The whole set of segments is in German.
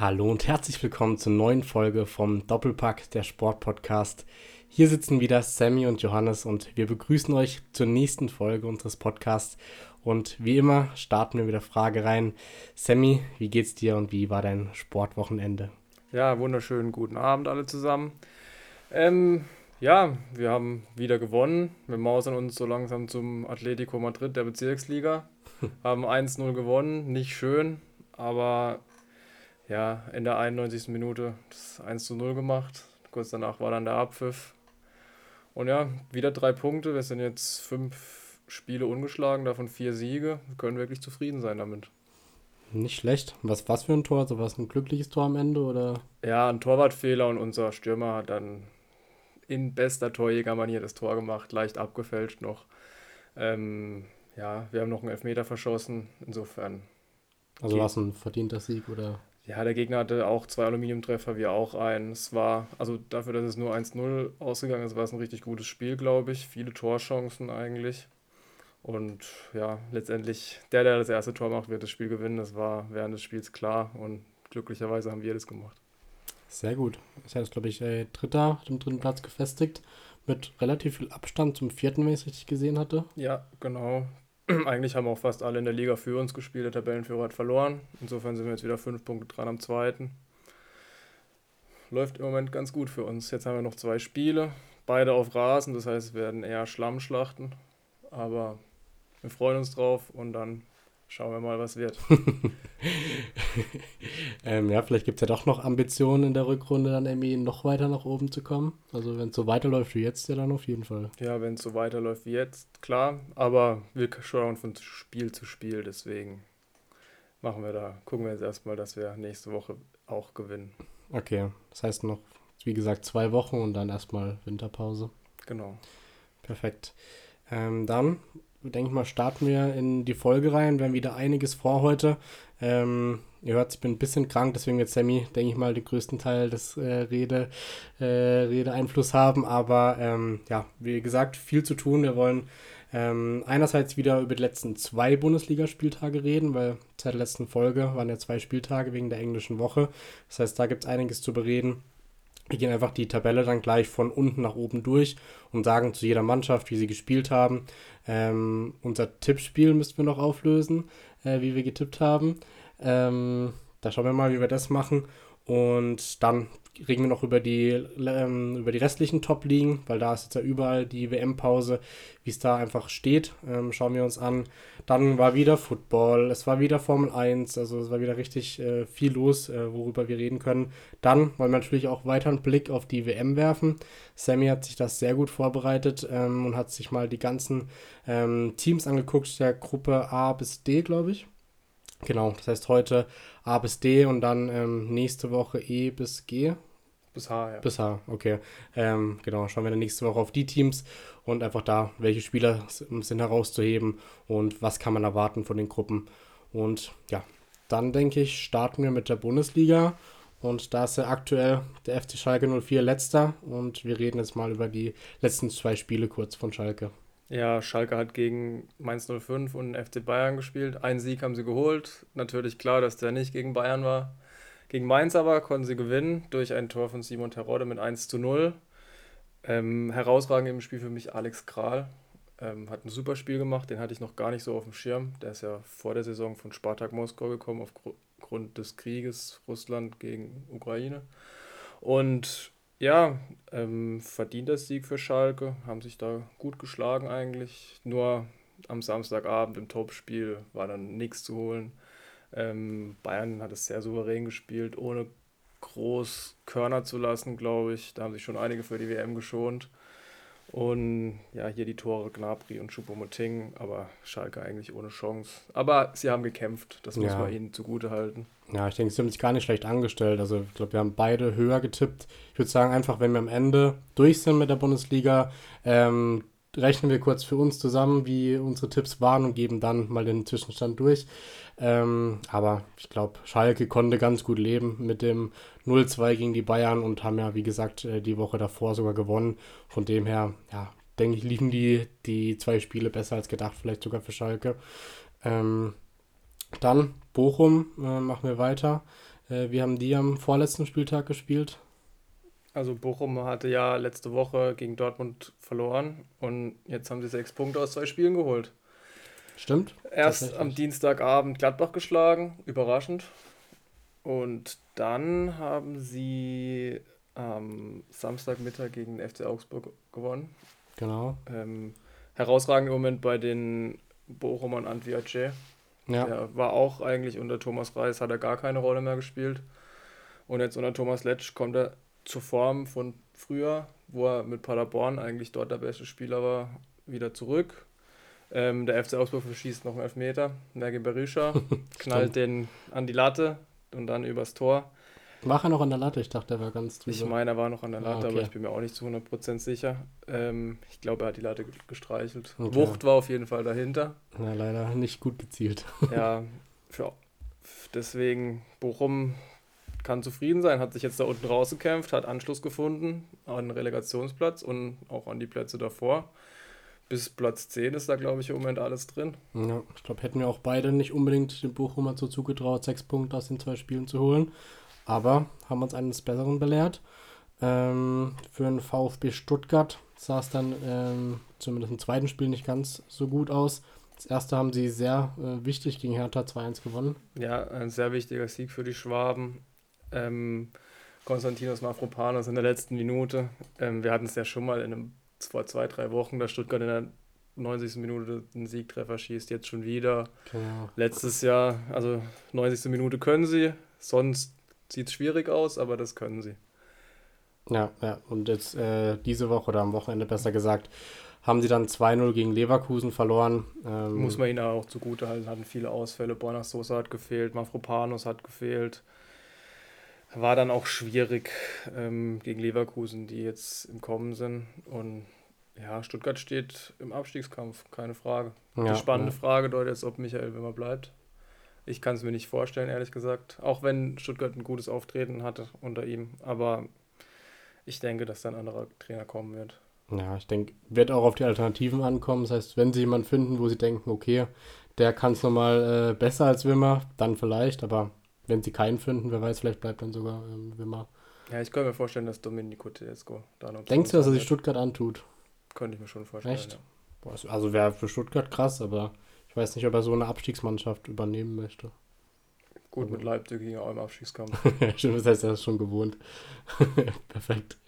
Hallo und herzlich willkommen zur neuen Folge vom Doppelpack der Sportpodcast. Hier sitzen wieder Sammy und Johannes und wir begrüßen euch zur nächsten Folge unseres Podcasts. Und wie immer starten wir mit der Frage rein. Sammy, wie geht's dir und wie war dein Sportwochenende? Ja, wunderschönen guten Abend alle zusammen. Ähm, ja, wir haben wieder gewonnen. Wir mausern uns so langsam zum Atletico Madrid der Bezirksliga. haben 1-0 gewonnen, nicht schön, aber ja, in der 91. Minute das 1 0 gemacht. Kurz danach war dann der Abpfiff. Und ja, wieder drei Punkte. Wir sind jetzt fünf Spiele ungeschlagen, davon vier Siege. Wir können wirklich zufrieden sein damit. Nicht schlecht. Was, was für ein Tor? So was ein glückliches Tor am Ende oder? Ja, ein Torwartfehler und unser Stürmer hat dann in bester Torjägermanier das Tor gemacht, leicht abgefälscht noch. Ähm, ja, wir haben noch einen Elfmeter verschossen, insofern. Also war es ein verdienter Sieg oder? Ja, der Gegner hatte auch zwei Aluminiumtreffer, wir auch einen. Es war, also dafür, dass es nur 1-0 ausgegangen ist, war es ein richtig gutes Spiel, glaube ich. Viele Torchancen eigentlich. Und ja, letztendlich, der, der das erste Tor macht, wird das Spiel gewinnen. Das war während des Spiels klar und glücklicherweise haben wir das gemacht. Sehr gut. Das heißt, glaube ich, äh, Dritter, dem dritten Platz gefestigt. Mit relativ viel Abstand zum vierten, wenn ich es richtig gesehen hatte. Ja, genau. Eigentlich haben auch fast alle in der Liga für uns gespielt. Der Tabellenführer hat verloren. Insofern sind wir jetzt wieder fünf Punkte dran am zweiten. Läuft im Moment ganz gut für uns. Jetzt haben wir noch zwei Spiele, beide auf Rasen. Das heißt, es werden eher Schlammschlachten. Aber wir freuen uns drauf und dann schauen wir mal, was wird. ähm, ja, vielleicht gibt es ja doch noch Ambitionen in der Rückrunde, dann irgendwie noch weiter nach oben zu kommen. Also wenn es so weiterläuft wie jetzt, ja dann auf jeden Fall. Ja, wenn es so weiterläuft wie jetzt, klar. Aber wir schauen von Spiel zu Spiel, deswegen machen wir da, gucken wir jetzt erstmal, dass wir nächste Woche auch gewinnen. Okay, das heißt noch, wie gesagt, zwei Wochen und dann erstmal Winterpause. Genau. Perfekt. Ähm, dann denke mal, starten wir in die Folge rein. Wir haben wieder einiges vor heute. Ähm, ihr hört, ich bin ein bisschen krank, deswegen wird Sammy, denke ich mal, den größten Teil des äh, Rede, äh, Redeeinfluss haben. Aber ähm, ja, wie gesagt, viel zu tun. Wir wollen ähm, einerseits wieder über die letzten zwei Bundesligaspieltage reden, weil seit der letzten Folge waren ja zwei Spieltage wegen der englischen Woche. Das heißt, da gibt es einiges zu bereden. Wir gehen einfach die Tabelle dann gleich von unten nach oben durch und sagen zu jeder Mannschaft, wie sie gespielt haben. Ähm, unser Tippspiel müssten wir noch auflösen, äh, wie wir getippt haben. Ähm, da schauen wir mal, wie wir das machen. Und dann reden wir noch über die, ähm, über die restlichen Top-Ligen, weil da ist jetzt ja überall die WM-Pause, wie es da einfach steht. Ähm, schauen wir uns an. Dann war wieder Football, es war wieder Formel 1, also es war wieder richtig äh, viel los, äh, worüber wir reden können. Dann wollen wir natürlich auch weiter einen Blick auf die WM werfen. Sammy hat sich das sehr gut vorbereitet ähm, und hat sich mal die ganzen ähm, Teams angeguckt, der Gruppe A bis D, glaube ich. Genau, das heißt heute A bis D und dann ähm, nächste Woche E bis G. Bis H, ja. Bis H, okay. Ähm, genau, schauen wir dann nächste Woche auf die Teams und einfach da, welche Spieler sind herauszuheben und was kann man erwarten von den Gruppen. Und ja, dann denke ich, starten wir mit der Bundesliga. Und da ist ja aktuell der FC Schalke 04 letzter. Und wir reden jetzt mal über die letzten zwei Spiele kurz von Schalke. Ja, Schalke hat gegen Mainz 05 und FC Bayern gespielt. Einen Sieg haben sie geholt. Natürlich klar, dass der nicht gegen Bayern war. Gegen Mainz aber konnten sie gewinnen durch ein Tor von Simon Terodde mit 1 zu 0. Ähm, herausragend im Spiel für mich Alex Kral. Ähm, hat ein super Spiel gemacht, den hatte ich noch gar nicht so auf dem Schirm. Der ist ja vor der Saison von Spartak Moskau gekommen aufgrund des Krieges Russland gegen Ukraine. Und ja, ähm, verdienter Sieg für Schalke, haben sich da gut geschlagen eigentlich. Nur am Samstagabend im Topspiel war dann nichts zu holen. Ähm, Bayern hat es sehr souverän gespielt, ohne groß Körner zu lassen, glaube ich. Da haben sich schon einige für die WM geschont. Und ja, hier die Tore Gnabry und Choupo-Moting, aber Schalke eigentlich ohne Chance. Aber sie haben gekämpft, das muss ja. man ihnen zugute halten. Ja, ich denke, sie haben sich gar nicht schlecht angestellt. Also ich glaube, wir haben beide höher getippt. Ich würde sagen, einfach, wenn wir am Ende durch sind mit der Bundesliga, ähm, rechnen wir kurz für uns zusammen, wie unsere Tipps waren und geben dann mal den Zwischenstand durch. Ähm, aber ich glaube, Schalke konnte ganz gut leben mit dem 0-2 gegen die Bayern und haben ja, wie gesagt, äh, die Woche davor sogar gewonnen. Von dem her, ja, denke ich, liefen die, die zwei Spiele besser als gedacht, vielleicht sogar für Schalke. Ähm, dann Bochum äh, machen wir weiter. Äh, wir haben die am vorletzten Spieltag gespielt. Also Bochum hatte ja letzte Woche gegen Dortmund verloren und jetzt haben sie sechs Punkte aus zwei Spielen geholt. Stimmt. Erst am Dienstagabend Gladbach geschlagen, überraschend. Und dann haben sie am Samstagmittag gegen den FC Augsburg gewonnen. Genau. Ähm, herausragender Moment bei den Bochumern Antwiace. Ja. Der war auch eigentlich unter Thomas Reis, hat er gar keine Rolle mehr gespielt. Und jetzt unter Thomas Letsch kommt er zur Form von früher, wo er mit Paderborn eigentlich dort der beste Spieler war, wieder zurück. Ähm, der FC Augsburg verschießt noch einen Elfmeter. Mergi Berisha knallt den an die Latte und dann übers Tor. War er noch an der Latte? Ich dachte, er war ganz drüber. Ich meine, er war noch an der Latte, ah, okay. aber ich bin mir auch nicht zu 100% sicher. Ähm, ich glaube, er hat die Latte gestreichelt. Okay. Wucht war auf jeden Fall dahinter. Na, leider nicht gut gezielt. ja, für, deswegen Bochum kann zufrieden sein, hat sich jetzt da unten rausgekämpft, hat Anschluss gefunden an den Relegationsplatz und auch an die Plätze davor. Bis Platz 10 ist da, glaube ich, im Moment alles drin. Ja, ich glaube, hätten wir auch beide nicht unbedingt dem Bochumer so zugetraut, sechs Punkte aus den zwei Spielen zu holen. Aber haben uns eines Besseren belehrt. Ähm, für den VfB Stuttgart sah es dann ähm, zumindest im zweiten Spiel nicht ganz so gut aus. Das erste haben sie sehr äh, wichtig gegen Hertha 2-1 gewonnen. Ja, ein sehr wichtiger Sieg für die Schwaben. Ähm, Konstantinos Mafropanos in der letzten Minute. Ähm, wir hatten es ja schon mal in einem, vor zwei, drei Wochen, dass Stuttgart in der 90. Minute einen Siegtreffer schießt, jetzt schon wieder. Genau. Letztes Jahr, also 90. Minute können sie, sonst sieht es schwierig aus, aber das können sie. Ja, ja, und jetzt äh, diese Woche oder am Wochenende besser gesagt, haben sie dann 2-0 gegen Leverkusen verloren. Ähm, Muss man ihnen auch zugute halten, hatten viele Ausfälle. Borna Sosa hat gefehlt, Mafropanos hat gefehlt. War dann auch schwierig ähm, gegen Leverkusen, die jetzt im Kommen sind. Und ja, Stuttgart steht im Abstiegskampf, keine Frage. Ja, die spannende ja. Frage dort jetzt, ob Michael Wimmer bleibt. Ich kann es mir nicht vorstellen, ehrlich gesagt. Auch wenn Stuttgart ein gutes Auftreten hatte unter ihm. Aber ich denke, dass dann ein anderer Trainer kommen wird. Ja, ich denke, wird auch auf die Alternativen ankommen. Das heißt, wenn sie jemanden finden, wo sie denken, okay, der kann es nochmal äh, besser als Wimmer, dann vielleicht. Aber wenn sie keinen finden, wer weiß, vielleicht bleibt dann sogar ähm, Wimmer. Ja, ich kann mir vorstellen, dass Domenico Tedesco da noch. Denkst du, dass er sich Stuttgart antut? Könnte ich mir schon vorstellen. Echt? Ja. Also wäre für Stuttgart krass, aber ich weiß nicht, ob er so eine Abstiegsmannschaft übernehmen möchte. Gut, also. mit Leipzig ging er auch im Abstiegskampf. Stimmt, das heißt, er ist schon gewohnt. Perfekt.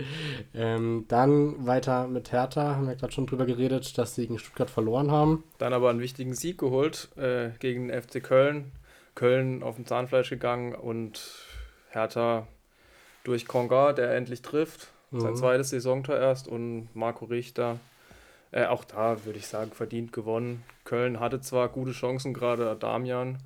Ähm, dann weiter mit Hertha, haben wir gerade schon drüber geredet, dass sie gegen Stuttgart verloren haben. Dann aber einen wichtigen Sieg geholt äh, gegen den FC Köln. Köln auf dem Zahnfleisch gegangen und Hertha durch Konga, der endlich trifft. Mhm. Sein zweites Saisontor erst und Marco Richter äh, auch da würde ich sagen, verdient gewonnen. Köln hatte zwar gute Chancen, gerade Damian,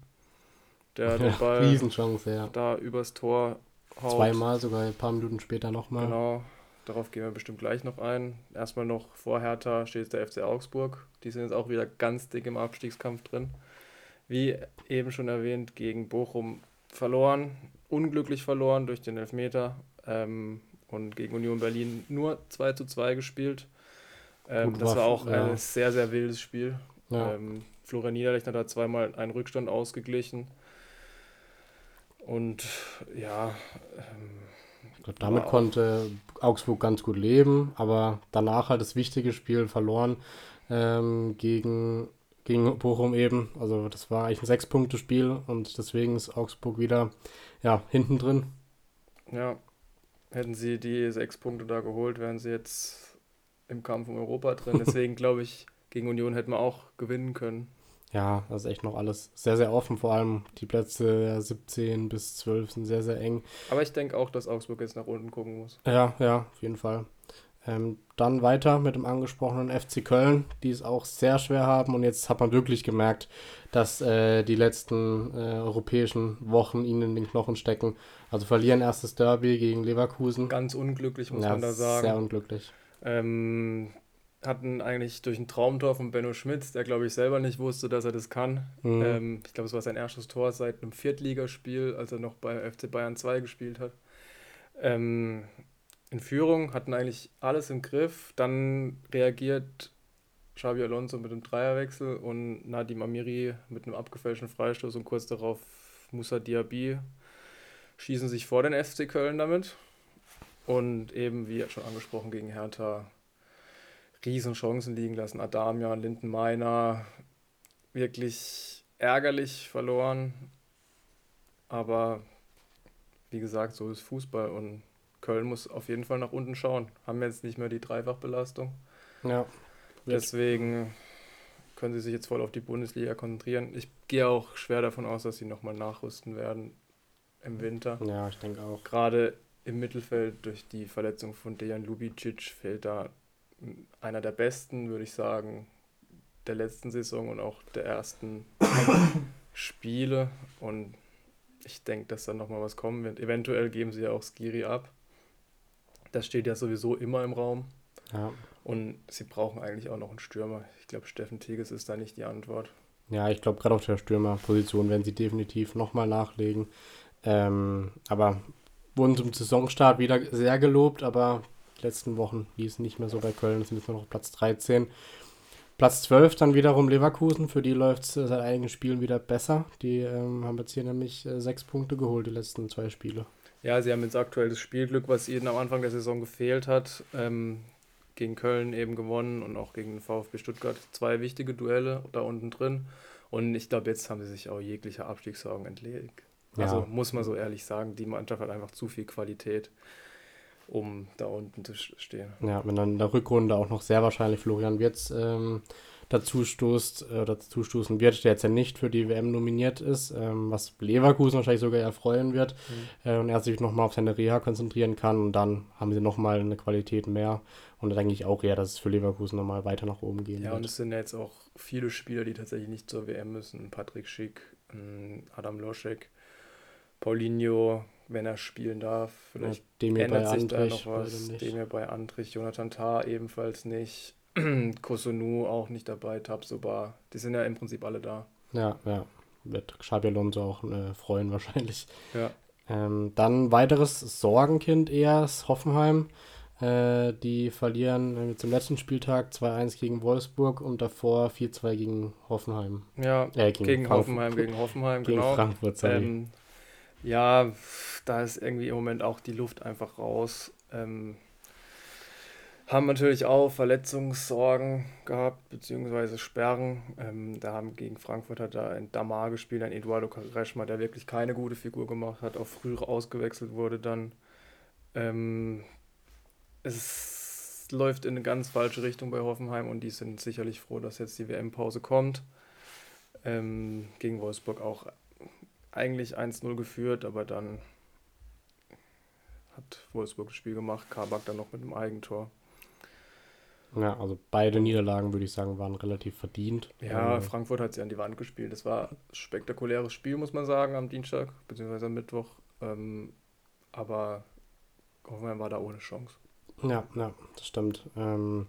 der den Ball Riesenchance, ja. da übers Tor haut. Zweimal, sogar ein paar Minuten später nochmal. Genau, darauf gehen wir bestimmt gleich noch ein. Erstmal noch vor Hertha steht der FC Augsburg. Die sind jetzt auch wieder ganz dick im Abstiegskampf drin. Wie eben schon erwähnt, gegen Bochum verloren, unglücklich verloren durch den Elfmeter ähm, und gegen Union Berlin nur 2 zu 2 gespielt. Ähm, das war, war auch ja. ein sehr, sehr wildes Spiel. Ja. Ähm, Florian Niederlechner hat zweimal einen Rückstand ausgeglichen. Und ja. Ähm, ich glaube, damit konnte Augsburg ganz gut leben, aber danach halt das wichtige Spiel verloren ähm, gegen, gegen Bochum eben. Also das war eigentlich ein Sechs-Punkte-Spiel und deswegen ist Augsburg wieder ja, hinten drin. Ja, hätten sie die sechs Punkte da geholt, wären sie jetzt im Kampf um Europa drin. Deswegen glaube ich, gegen Union hätten wir auch gewinnen können. Ja, das ist echt noch alles sehr, sehr offen. Vor allem die Plätze 17 bis 12 sind sehr, sehr eng. Aber ich denke auch, dass Augsburg jetzt nach unten gucken muss. Ja, ja, auf jeden Fall. Ähm, dann weiter mit dem angesprochenen FC Köln, die es auch sehr schwer haben. Und jetzt hat man wirklich gemerkt, dass äh, die letzten äh, europäischen Wochen ihnen in den Knochen stecken. Also verlieren erstes Derby gegen Leverkusen. Ganz unglücklich, muss ja, man da sagen. Sehr unglücklich. Ähm, hatten eigentlich durch ein Traumtor von Benno Schmitz, der glaube ich selber nicht wusste, dass er das kann. Mhm. Ähm, ich glaube, es war sein erstes Tor seit einem Viertligaspiel, als er noch bei FC Bayern 2 gespielt hat. Ähm, in Führung, hatten eigentlich alles im Griff. Dann reagiert Xabi Alonso mit einem Dreierwechsel und Nadim Amiri mit einem abgefälschten Freistoß und kurz darauf Musa Diaby schießen sich vor den FC Köln damit. Und eben, wie schon angesprochen, gegen Hertha Riesenchancen liegen lassen. Adamian, Lindenmeiner, wirklich ärgerlich verloren. Aber wie gesagt, so ist Fußball und Köln muss auf jeden Fall nach unten schauen. Haben jetzt nicht mehr die Dreifachbelastung. Ja. Deswegen können sie sich jetzt voll auf die Bundesliga konzentrieren. Ich gehe auch schwer davon aus, dass sie nochmal nachrüsten werden im Winter. Ja, ich denke auch. Gerade im Mittelfeld durch die Verletzung von Dejan Lubicic fehlt da einer der besten, würde ich sagen, der letzten Saison und auch der ersten Spiele. Und ich denke, dass da nochmal was kommen wird. Eventuell geben sie ja auch Skiri ab. Das steht ja sowieso immer im Raum. Ja. Und sie brauchen eigentlich auch noch einen Stürmer. Ich glaube, Steffen Teges ist da nicht die Antwort. Ja, ich glaube, gerade auf der Stürmerposition werden sie definitiv nochmal nachlegen. Ähm, aber wurden zum Saisonstart wieder sehr gelobt, aber die letzten Wochen lief es nicht mehr so bei Köln. Sind jetzt nur noch Platz 13. Platz 12 dann wiederum Leverkusen. Für die läuft es seit einigen Spielen wieder besser. Die ähm, haben jetzt hier nämlich äh, sechs Punkte geholt, die letzten zwei Spiele. Ja, sie haben jetzt aktuell das Spielglück, was ihnen am Anfang der Saison gefehlt hat. Ähm, gegen Köln eben gewonnen und auch gegen den VfB Stuttgart. Zwei wichtige Duelle da unten drin. Und ich glaube, jetzt haben sie sich auch jeglicher Abstiegssorgen entledigt. Also ja. muss man so ehrlich sagen, die Mannschaft hat einfach zu viel Qualität um da unten zu stehen. Ja, wenn dann in der Rückrunde auch noch sehr wahrscheinlich Florian Wirtz ähm, dazu stoßt, äh, dazu stoßen wird, der jetzt ja nicht für die WM nominiert ist, ähm, was Leverkusen wahrscheinlich sogar erfreuen wird mhm. äh, und er sich nochmal auf seine Reha konzentrieren kann und dann haben sie nochmal eine Qualität mehr und da denke ich auch eher, dass es für Leverkusen nochmal weiter nach oben gehen ja, wird. Ja, und es sind jetzt auch viele Spieler, die tatsächlich nicht zur WM müssen. Patrick Schick, Adam Loschek, Paulinho, wenn er spielen darf. Vielleicht ja, ändert sich Andrich, da noch was. Demir bei Andrich, Jonathan Tah ebenfalls nicht. Kosunu auch nicht dabei, Tabsoba. Die sind ja im Prinzip alle da. Ja, ja. Wird Xabi Alonso auch äh, freuen wahrscheinlich. Ja. Ähm, dann weiteres Sorgenkind eher Hoffenheim. Äh, die verlieren äh, zum letzten Spieltag 2-1 gegen Wolfsburg und davor 4-2 gegen Hoffenheim. Ja, äh, gegen, gegen Hoffenheim, gegen Hoffenheim, gegen genau. Frankfurt, sorry. Ähm, ja, da ist irgendwie im Moment auch die Luft einfach raus. Ähm, haben natürlich auch Verletzungssorgen gehabt, beziehungsweise Sperren. Ähm, da haben gegen Frankfurt hat da ein Damar gespielt, ein Eduardo Kareschma, der wirklich keine gute Figur gemacht hat, auch früher ausgewechselt wurde dann. Ähm, es läuft in eine ganz falsche Richtung bei Hoffenheim und die sind sicherlich froh, dass jetzt die WM-Pause kommt. Ähm, gegen Wolfsburg auch eigentlich 1-0 geführt, aber dann hat Wolfsburg das Spiel gemacht, Kabak dann noch mit einem Eigentor. Ja, also beide Niederlagen, würde ich sagen, waren relativ verdient. Ja, ähm, Frankfurt hat sie an die Wand gespielt. Das war ein spektakuläres Spiel, muss man sagen, am Dienstag, beziehungsweise am Mittwoch. Ähm, aber Hoffenheim war da ohne Chance. Ja, ja, das stimmt. Ähm,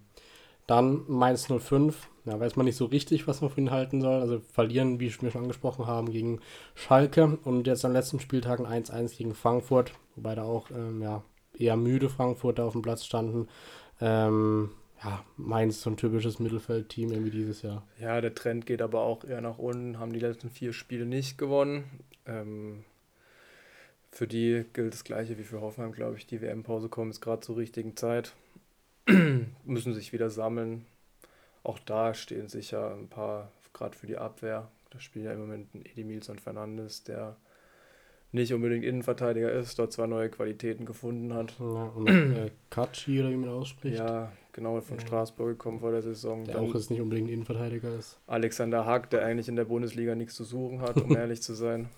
dann Mainz 05, ja, weiß man nicht so richtig, was man von ihnen halten soll. Also verlieren, wie wir schon angesprochen haben, gegen Schalke und jetzt am letzten Spieltagen 1-1 gegen Frankfurt, wobei da auch ähm, ja, eher müde Frankfurter auf dem Platz standen. Ähm, ja, Mainz so ein typisches Mittelfeldteam irgendwie dieses Jahr. Ja, der Trend geht aber auch eher nach unten, haben die letzten vier Spiele nicht gewonnen. Ähm, für die gilt das gleiche wie für Hoffenheim, glaube ich. Die WM-Pause kommt jetzt gerade zur richtigen Zeit. müssen sich wieder sammeln. Auch da stehen sicher ein paar, gerade für die Abwehr. Da spielt ja im Moment ein Edimilson Fernandes, der nicht unbedingt Innenverteidiger ist, dort zwar neue Qualitäten gefunden hat. Ja, und äh, Katschi, oder wie man ausspricht. Ja, genau, von ja. Straßburg gekommen vor der Saison. Der Dann auch jetzt nicht unbedingt Innenverteidiger ist. Alexander Hack, der eigentlich in der Bundesliga nichts zu suchen hat, um ehrlich zu sein.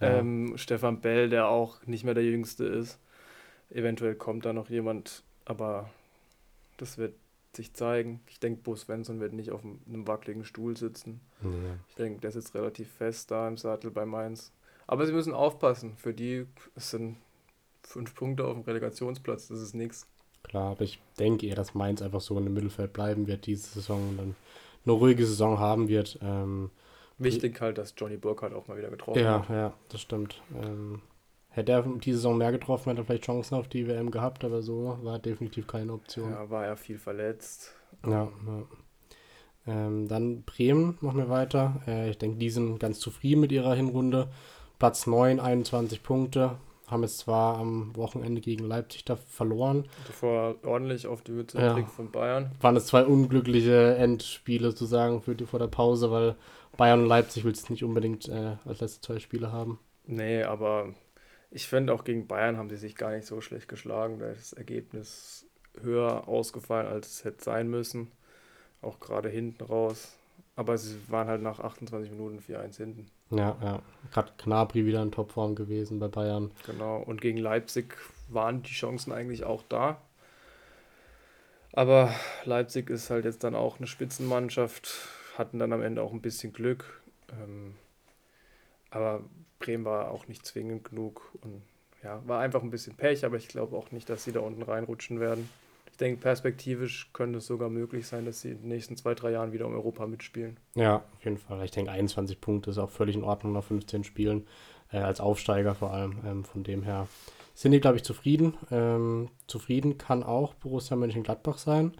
Ja. Ähm, Stefan Bell, der auch nicht mehr der Jüngste ist. Eventuell kommt da noch jemand aber das wird sich zeigen. Ich denke, Bo Svensson wird nicht auf einem wackeligen Stuhl sitzen. Ja. Ich denke, der sitzt relativ fest da im Sattel bei Mainz. Aber sie müssen aufpassen. Für die sind fünf Punkte auf dem Relegationsplatz. Das ist nichts. Klar, aber ich denke eher, dass Mainz einfach so in dem Mittelfeld bleiben wird diese Saison und dann eine ruhige Saison haben wird. Ähm, Wichtig halt, dass Johnny Burkhardt auch mal wieder getroffen ja, hat. Ja, ja, das stimmt. Ähm, Hätte er die Saison mehr getroffen, hätte er vielleicht Chancen auf die WM gehabt, aber so war definitiv keine Option. Ja, war er viel verletzt. Ja, ja. Ähm, dann Bremen, machen wir weiter. Äh, ich denke, die sind ganz zufrieden mit ihrer Hinrunde. Platz 9, 21 Punkte. Haben jetzt zwar am Wochenende gegen Leipzig da verloren. Davor ordentlich auf die Mütze Ja. von Bayern. Waren es zwei unglückliche Endspiele sozusagen für die, vor der Pause, weil Bayern und Leipzig willst nicht unbedingt äh, als letzte zwei Spiele haben. Nee, aber ich finde auch gegen Bayern haben sie sich gar nicht so schlecht geschlagen. Da ist das Ergebnis höher ausgefallen, als es hätte sein müssen. Auch gerade hinten raus. Aber sie waren halt nach 28 Minuten 4-1 hinten. Ja, ja. Gerade Knabri wieder in Topform gewesen bei Bayern. Genau. Und gegen Leipzig waren die Chancen eigentlich auch da. Aber Leipzig ist halt jetzt dann auch eine Spitzenmannschaft, hatten dann am Ende auch ein bisschen Glück. Ähm, aber Bremen war auch nicht zwingend genug und ja, war einfach ein bisschen Pech, aber ich glaube auch nicht, dass sie da unten reinrutschen werden. Ich denke, perspektivisch könnte es sogar möglich sein, dass sie in den nächsten zwei, drei Jahren wieder um Europa mitspielen. Ja, auf jeden Fall. Ich denke, 21 Punkte ist auch völlig in Ordnung nach 15 Spielen. Äh, als Aufsteiger vor allem. Ähm, von dem her sind die, glaube ich, zufrieden. Ähm, zufrieden kann auch Borussia Mönchengladbach sein,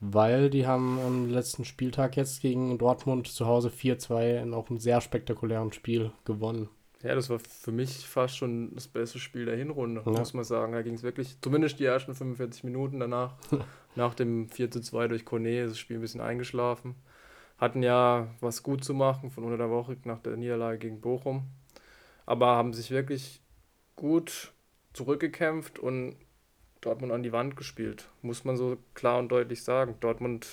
weil die haben am letzten Spieltag jetzt gegen Dortmund zu Hause 4-2 in auch einem sehr spektakulären Spiel gewonnen. Ja, das war für mich fast schon das beste Spiel der Hinrunde, Ja. muss man sagen. Da ging es wirklich, zumindest die ersten 45 Minuten danach, nach dem 4 zu 2 durch Kone, ist das Spiel ein bisschen eingeschlafen. Hatten ja was gut zu machen von unter der Woche nach der Niederlage gegen Bochum. Aber haben sich wirklich gut zurückgekämpft und Dortmund an die Wand gespielt. Muss man so klar und deutlich sagen. Dortmund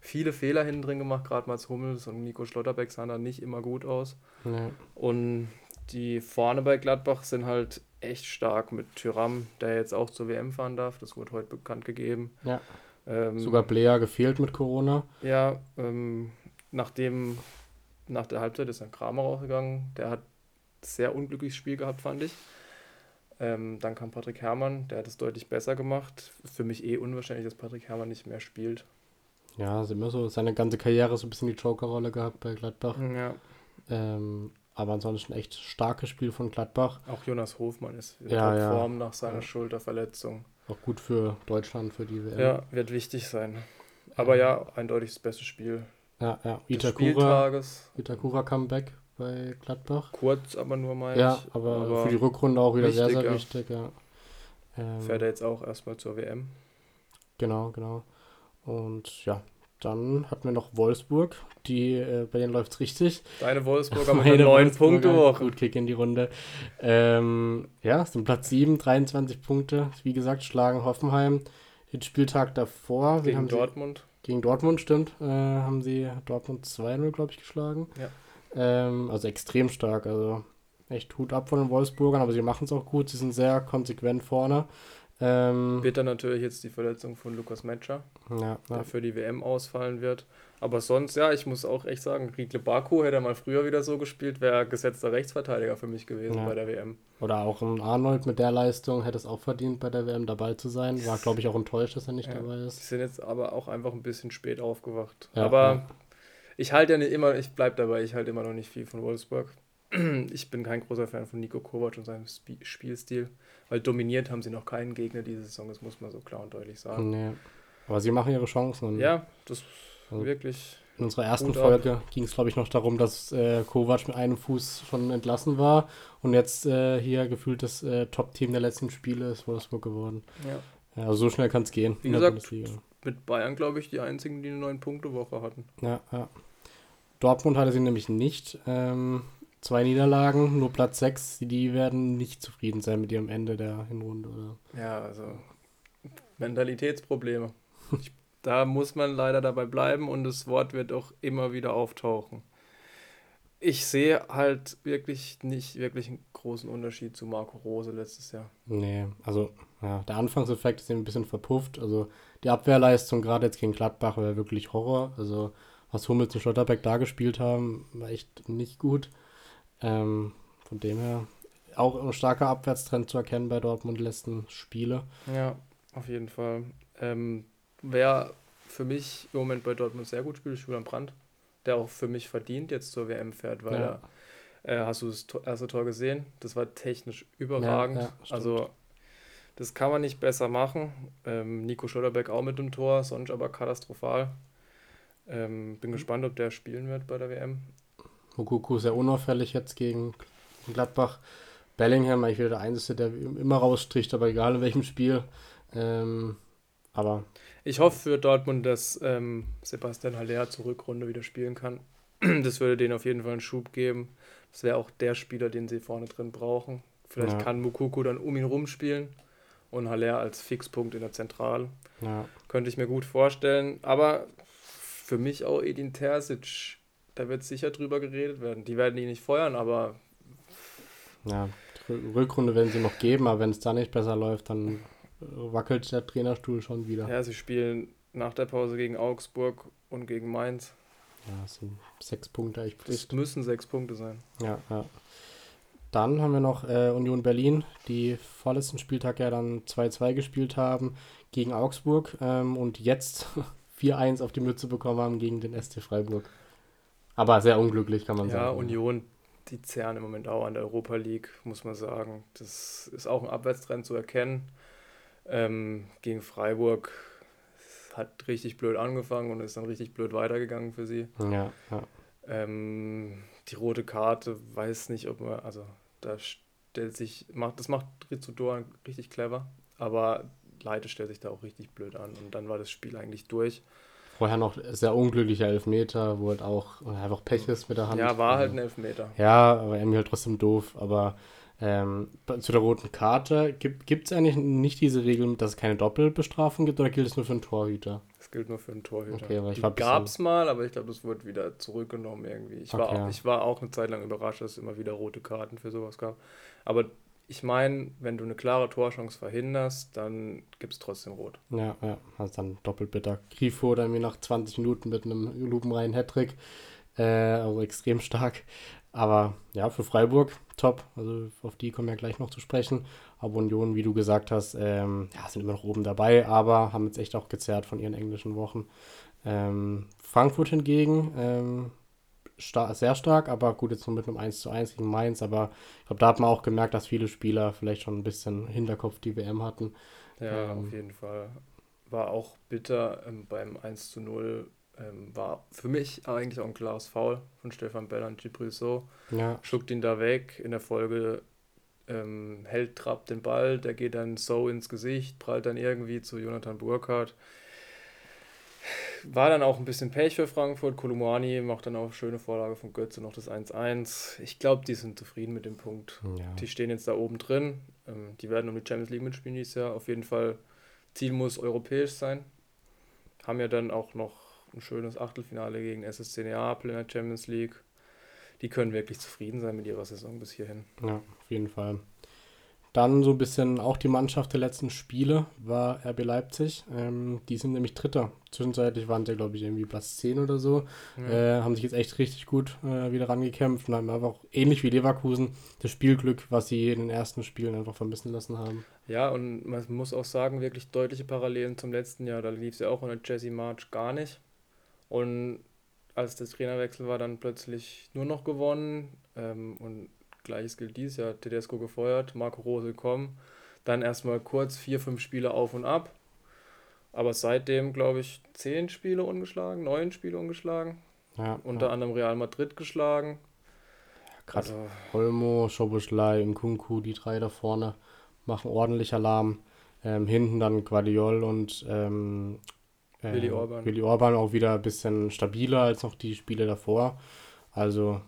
viele Fehler hinten drin gemacht, gerade Mats Hummels und Nico Schlotterbeck sahen da nicht immer gut aus. Ja, Und die vorne bei Gladbach sind halt echt stark mit Tyram, der jetzt auch zur WM fahren darf. Das wurde heute bekannt gegeben. ja. Ähm, sogar Blair gefehlt mit Corona. Ja, ähm, nachdem nach der Halbzeit ist dann Kramer rausgegangen. Der hat ein sehr unglückliches Spiel gehabt, fand ich. Ähm, dann kam Patrick Herrmann, der hat es deutlich besser gemacht. Für mich eh unwahrscheinlich, dass Patrick Herrmann nicht mehr spielt. Ja, ist immer so. Seine ganze Karriere so ein bisschen die Joker-Rolle gehabt bei Gladbach. Ja. Ähm, aber ansonsten echt starkes Spiel von Gladbach. Auch Jonas Hofmann ist in Ja, ja. Topform nach seiner Ja. Schulterverletzung. Auch gut für Deutschland, für die WM. Ja, wird wichtig sein. Aber ja, eindeutig das beste Spiel ja. ja. des Itakura, Spieltages. Itakura Comeback bei Gladbach. Kurz, aber nur mal. Ja, aber, für die Rückrunde auch wieder sehr, wichtig, sehr ja. wichtig. Ja. Ähm, fährt er jetzt auch erstmal zur WM. Genau, genau. Und ja, dann hatten wir noch Wolfsburg. Die, äh, bei denen läuft es richtig. Deine Wolfsburger mit Meine einer 9 Wolfsburger, Punkte Woche. Gut Kick in die Runde. Ähm, ja, sind Platz 7, 23 Punkte. Wie gesagt, schlagen Hoffenheim. Den Spieltag davor, Gegen haben sie- Dortmund. gegen Dortmund, stimmt, äh, haben sie Dortmund 2-0, glaube ich, geschlagen. Ja. Ähm, also extrem stark. Also echt Hut ab von den Wolfsburgern, aber sie machen es auch gut. Sie sind sehr konsequent vorne. Ähm, Bitter natürlich jetzt die Verletzung von Lukas Metscher, ja, ja. der für die WM ausfallen wird. Aber sonst, ja, ich muss auch echt sagen, Riedle Baku hätte er mal früher wieder so gespielt, wäre gesetzter Rechtsverteidiger für mich gewesen Ja. bei der WM. Oder auch ein Arnold mit der Leistung hätte es auch verdient, bei der WM dabei zu sein. War, glaube ich, auch enttäuscht, dass er nicht dabei Sie ist. sind jetzt aber auch einfach ein bisschen spät aufgewacht. Aber ich halte ja nicht immer, ich bleibe dabei, ich halte immer noch nicht viel von Wolfsburg. Ich bin kein großer Fan von Nico Kovac und seinem Sp Spielstil, weil dominiert haben sie noch keinen Gegner diese Saison, das muss man so klar und deutlich sagen. Nee. Aber sie machen ihre Chancen. Und Ja, das Also- wirklich. In unserer ersten. Folge ging es, glaube ich, noch darum, dass äh, Kovac mit einem Fuß schon entlassen war und jetzt äh, hier gefühlt das äh, Top-Team der letzten Spiele ist Wolfsburg geworden. Ja. Ja, also so schnell kann es gehen. Wie gesagt. Mit Bayern, glaube ich, die einzigen, die eine 9-Punkte-Woche hatten. Ja, ja. Dortmund hatte sie nämlich nicht. Ähm, zwei Niederlagen, nur Platz 6. Die werden nicht zufrieden sein mit ihrem Ende der Hinrunde. Oder? Ja, also Mentalitätsprobleme. Ich, da muss man leider dabei bleiben und das Wort wird auch immer wieder auftauchen. Ich sehe halt wirklich nicht wirklich einen großen Unterschied zu Marco Rose letztes Jahr. Nee, also ja, der Anfangseffekt ist eben ein bisschen verpufft. Also die Abwehrleistung, gerade jetzt gegen Gladbach, war wirklich Horror. Also was Hummels und Schlotterbeck da gespielt haben, war echt nicht gut. Ähm, von dem her auch ein starker Abwärtstrend zu erkennen bei Dortmund die letzten Spiele. Ja, auf jeden Fall. Ähm, wer für mich im Moment bei Dortmund sehr gut spielt, ist Julian Brandt, der auch für mich verdient jetzt zur WM fährt, weil Ja. er, äh, hast du das erste Tor gesehen? Das war technisch überragend. ja, stimmt. also das kann man nicht besser machen. Ähm, Nico Schlotterbeck auch mit dem Tor, sonst aber katastrophal. Ähm, bin gespannt, ob der spielen wird bei der WM. Mokuku sehr unauffällig jetzt gegen Gladbach. Bellingham, ich will der Einzige, der immer rausstricht, aber egal in welchem Spiel. Ähm, aber. Ich hoffe für Dortmund, dass ähm, Sebastian Haller zur Rückrunde wieder spielen kann. Das würde denen auf jeden Fall einen Schub geben. Das wäre auch der Spieler, den sie vorne drin brauchen. Vielleicht ja. kann Mukoko dann um ihn rumspielen und Haller als Fixpunkt in der Zentrale. Ja. Könnte ich mir gut vorstellen. Aber für mich auch Edin Terzic, da wird sicher drüber geredet werden. Die werden ihn nicht feuern, aber. Ja, Rückrunde werden sie noch geben, aber wenn es da nicht besser läuft, dann wackelt der Trainerstuhl schon wieder. Ja, sie spielen nach der Pause gegen Augsburg und gegen Mainz. Ja, das sind sechs Punkte echt Das müssen sechs Punkte sein. Ja, ja. Dann haben wir noch äh, Union Berlin, die vorletzten Spieltag ja dann 2-2 gespielt haben gegen Augsburg ähm, und jetzt 4-1 auf die Mütze bekommen haben gegen den ST Freiburg. Aber sehr unglücklich, kann man ja, sagen. Ja, Union, die zerren im Moment auch an der Europa League, muss man sagen. Das ist auch ein Abwärtstrend zu erkennen. Ähm, gegen Freiburg hat richtig blöd angefangen und ist dann richtig blöd weitergegangen für sie. Ja, ja. Ähm, die rote Karte, weiß nicht, ob man, also da stellt sich, macht, das macht Rizzudoran richtig clever, aber Leite stellt sich da auch richtig blöd an und dann war das Spiel eigentlich durch. Vorher noch sehr unglücklicher Elfmeter, wo halt auch einfach Pech ist mit der Hand. Ja, war halt ein Elfmeter. Ja, aber irgendwie halt trotzdem doof. Aber ähm, zu der roten Karte, gibt es eigentlich nicht diese Regel, dass es keine Doppelbestrafung gibt oder gilt es nur für einen Torhüter? Es gilt nur für einen Torhüter. Okay, aber ich gab es mal, aber ich glaube, das wurde wieder zurückgenommen irgendwie. Ich, okay, war auch, ich war auch eine Zeit lang überrascht, dass es immer wieder rote Karten für sowas gab. Aber ich meine, wenn du eine klare Torchance verhinderst, dann gibt es trotzdem rot. Ja, ja, also dann doppelt bitter. Grifo dann wie nach 20 Minuten mit einem lupenreinen Hattrick. Äh, also extrem stark. Aber ja, für Freiburg top. Also auf die kommen wir gleich noch zu sprechen. Aber Union, wie du gesagt hast, ähm, ja, sind immer noch oben dabei, aber haben jetzt echt auch gezerrt von ihren englischen Wochen. Ähm, Frankfurt hingegen, ähm, star sehr stark, aber gut, jetzt nur mit einem 1 zu 1 gegen Mainz. Aber ich glaube, da hat man auch gemerkt, dass viele Spieler vielleicht schon ein bisschen Hinterkopf die WM hatten. Ja, ähm, auf jeden Fall. War auch bitter ähm, beim 1 zu 0 ähm, war für mich eigentlich auch ein klares Foul von Stefan Bell an Gibril So. Ja. Schuckt ihn da weg. In der Folge ähm, hält Trapp den Ball, der geht dann so ins Gesicht, prallt dann irgendwie zu Jonathan Burkhardt. War dann auch ein bisschen Pech für Frankfurt. Kolumani macht dann auch schöne Vorlage von Götze noch das 1-1. Ich glaube, die sind zufrieden mit dem Punkt. Ja. Die stehen jetzt da oben drin. Ähm, die werden um die Champions League mitspielen dieses Jahr. Auf jeden Fall, Ziel muss europäisch sein. Haben ja dann auch noch ein schönes Achtelfinale gegen SSC Neapel in der Champions League. Die können wirklich zufrieden sein mit ihrer Saison bis hierhin. Ja, auf jeden Fall. Dann so ein bisschen auch die Mannschaft der letzten Spiele war RB Leipzig. Ähm, die sind nämlich Dritter. Zwischenzeitlich waren sie, glaube ich, irgendwie Platz 10 oder so. Ja. Äh, haben sich jetzt echt richtig gut äh, wieder rangekämpft und haben einfach ähnlich wie Leverkusen das Spielglück, was sie in den ersten Spielen einfach vermissen lassen haben. Ja, und man muss auch sagen, wirklich deutliche Parallelen zum letzten Jahr. Da lief es ja auch unter Jesse March gar nicht. Und als der Trainerwechsel war, dann plötzlich nur noch gewonnen. Ähm, und gleiches gilt dies Jahr. Tedesco gefeuert, Marco Rose gekommen. Dann erstmal kurz vier, fünf Spiele auf und ab. Aber seitdem, glaube ich, zehn Spiele ungeschlagen, neun Spiele ungeschlagen. Ja, Unter ja. anderem Real Madrid geschlagen. Ja, Gerade also, Olmo, Schoboschlei, Nkunku, die drei da vorne machen ordentlich Alarm. Ähm, hinten dann Guardiol und ähm, äh, Willi Orban. Willi Orban auch wieder ein bisschen stabiler als noch die Spiele davor. Also.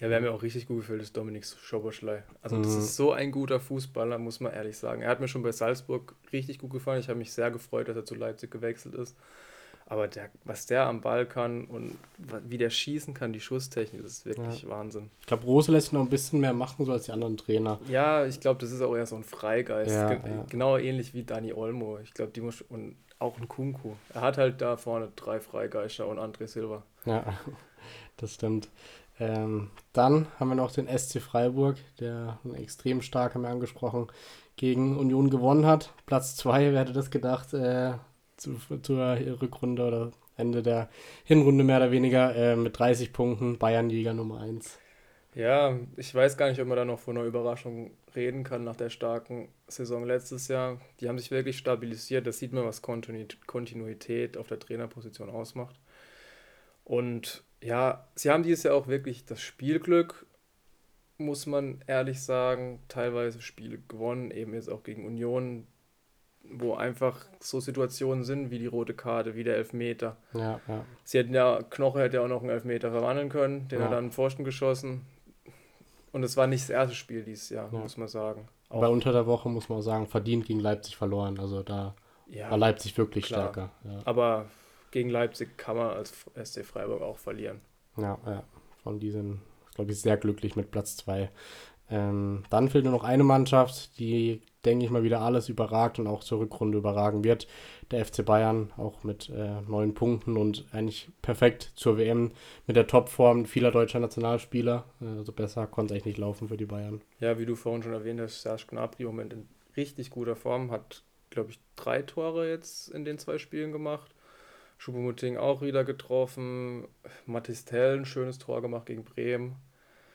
Ja, wer mir auch richtig gut gefällt, ist Dominik Schoboschlei. Also, mhm. das ist so ein guter Fußballer, muss man ehrlich sagen. Er hat mir schon bei Salzburg richtig gut gefallen. Ich habe mich sehr gefreut, dass er zu Leipzig gewechselt ist. Aber der, was der am Ball kann und wie der schießen kann, die Schusstechnik, das ist wirklich ja. Wahnsinn. Ich glaube, Rose lässt noch ein bisschen mehr machen, so als die anderen Trainer. Ja, ich glaube, das ist auch eher so ein Freigeist. Ja, Ge ja. Genau ähnlich wie Dani Olmo. Ich glaube, die muss. Und auch ein Kunku. Er hat halt da vorne drei Freigeister und André Silva. Ja, das stimmt. Ähm, dann haben wir noch den SC Freiburg, der extrem stark, haben wir angesprochen, gegen Union gewonnen hat. Platz 2, wer hätte das gedacht, äh, zu, zur Rückrunde oder Ende der Hinrunde mehr oder weniger äh, mit 30 Punkten, Bayernjäger Nummer 1. Ja, ich weiß gar nicht, ob man da noch von einer Überraschung reden kann nach der starken Saison letztes Jahr. Die haben sich wirklich stabilisiert. Das sieht man, was Kontinuität auf der Trainerposition ausmacht. Und ja, sie haben dieses Jahr auch wirklich das Spielglück. muss man ehrlich sagen, teilweise Spiele gewonnen, eben jetzt auch gegen Union, wo einfach so Situationen sind wie die rote Karte, wie der Elfmeter. Ja, ja. Sie hätten ja, Knoche hätte ja auch noch einen Elfmeter verwandeln können, den Ja. hat dann einen Pfosten geschossen. Und es war nicht das erste Spiel dieses Jahr, Ja. muss man sagen. Auch, Aber unter der Woche muss man auch sagen, verdient gegen Leipzig verloren. Also da ja, war Leipzig wirklich klar. stärker. Ja. aber gegen Leipzig kann man als SC Freiburg auch verlieren. Ja, ja. Von diesen, glaube ich, sehr glücklich mit Platz 2. Ähm, dann fehlt nur noch eine Mannschaft, die, denke ich mal, wieder alles überragt und auch zur Rückrunde überragen wird. Der FC Bayern, auch mit äh, neun Punkten und eigentlich perfekt zur WM mit der Topform vieler deutscher Nationalspieler. Äh, also besser konnte es eigentlich nicht laufen für die Bayern. Ja, wie du vorhin schon erwähnt hast, Serge Gnabry im Moment in richtig guter Form, hat, glaube ich, drei Tore jetzt in den zwei Spielen gemacht. Schupomutting auch wieder getroffen. Mathis Tell ein schönes Tor gemacht gegen Bremen.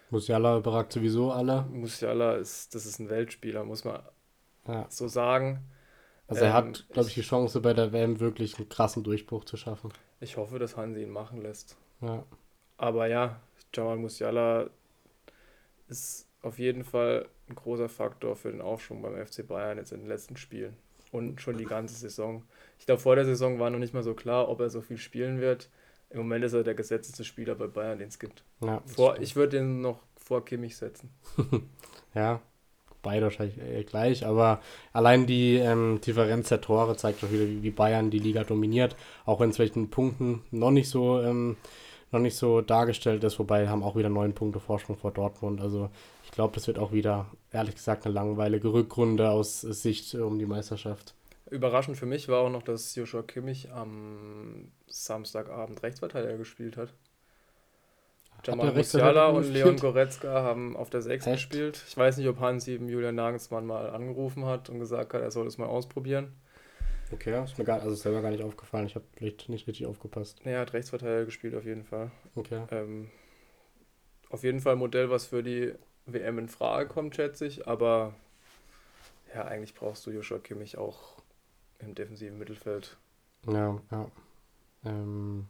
Musiala überragt sowieso alle. Musiala ist, das ist ein Weltspieler, muss man Ja. so sagen. Also er Ähm, hat, glaube ich, ich- die Chance bei der WM wirklich einen krassen Durchbruch zu schaffen. Ich hoffe, dass Hansi ihn machen lässt. Ja. Aber ja, Jamal Musiala ist auf jeden Fall ein großer Faktor für den Aufschwung beim FC Bayern jetzt in den letzten Spielen. Und schon die ganze Saison. Ich glaube, vor der Saison war noch nicht mal so klar, ob er so viel spielen wird. Im Moment ist er der gesetzte Spieler bei Bayern, den es gibt. ja Vor, ich würde den noch vor Kimmich setzen. Ja, beide wahrscheinlich äh, gleich, aber allein die ähm, Differenz der Tore zeigt doch wieder, wie, Bayern die Liga dominiert, auch wenn es vielleicht in Punkten noch nicht so ähm, noch nicht so dargestellt ist, wobei haben auch wieder neun Punkte Vorsprung vor Dortmund. Also ich glaube, das wird auch wieder, ehrlich gesagt, eine langweilige Rückrunde aus Sicht um die Meisterschaft. Überraschend für mich war auch noch, dass Joshua Kimmich am Samstagabend Rechtsverteidiger gespielt hat. Jamal Musiala und gespielt? Leon Goretzka haben auf der 6 Echt? gespielt. Ich weiß nicht, ob Hans eben Julian Nagelsmann mal angerufen hat und gesagt hat, er soll es mal ausprobieren. Okay, ist mir gar, also selber gar nicht aufgefallen. Ich habe vielleicht nicht richtig aufgepasst. Nee, er hat Rechtsverteidiger gespielt auf jeden Fall. Okay. Ähm, auf jeden Fall ein Modell, was für die WM in Frage kommt, schätze ich. Aber ja, eigentlich brauchst du Joshua Kimmich auch im defensiven Mittelfeld. Ja, ja. Ähm,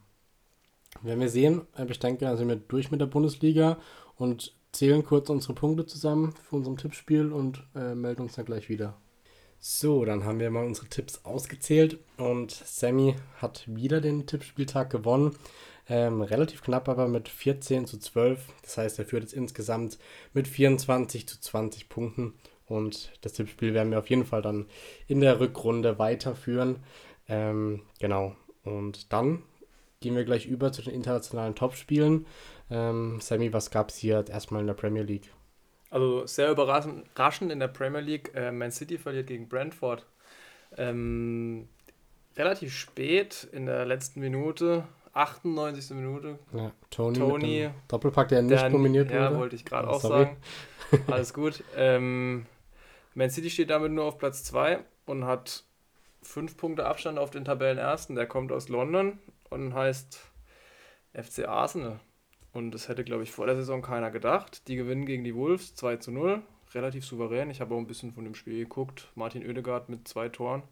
werden wir sehen. Aber Ich denke, da sind wir durch mit der Bundesliga und zählen kurz unsere Punkte zusammen für unserem Tippspiel und äh, melden uns dann gleich wieder. So, dann haben wir mal unsere Tipps ausgezählt und Sammy hat wieder den Tippspieltag gewonnen. Ähm, relativ knapp aber mit 14 zu 12. Das heißt, er führt jetzt insgesamt mit 24 zu 20 Punkten. Und das Tippspiel werden wir auf jeden Fall dann in der Rückrunde weiterführen. Ähm, genau. Und dann gehen wir gleich über zu den internationalen Topspielen. Ähm, Sammy, was gab es hier erstmal in der Premier League? Also sehr überraschend in der Premier League. Äh, Man City verliert gegen Brentford. Ähm, relativ spät in der letzten Minute, 98. Minute. Ja, Tony, Tony, Doppelpack, der nicht Der- nominiert ja, wurde. wollte ich gerade auch sorry. sagen. Alles gut. Ähm, Man City steht damit nur auf Platz 2 und hat fünf Punkte Abstand auf den Tabellenersten. Der kommt aus London und heißt FC Arsenal. Und das hätte, glaube ich, vor der Saison keiner gedacht. Die gewinnen gegen die Wolves 2 zu 0. Relativ souverän. Ich habe auch ein bisschen von dem Spiel geguckt. Martin Oedegaard mit zwei Toren.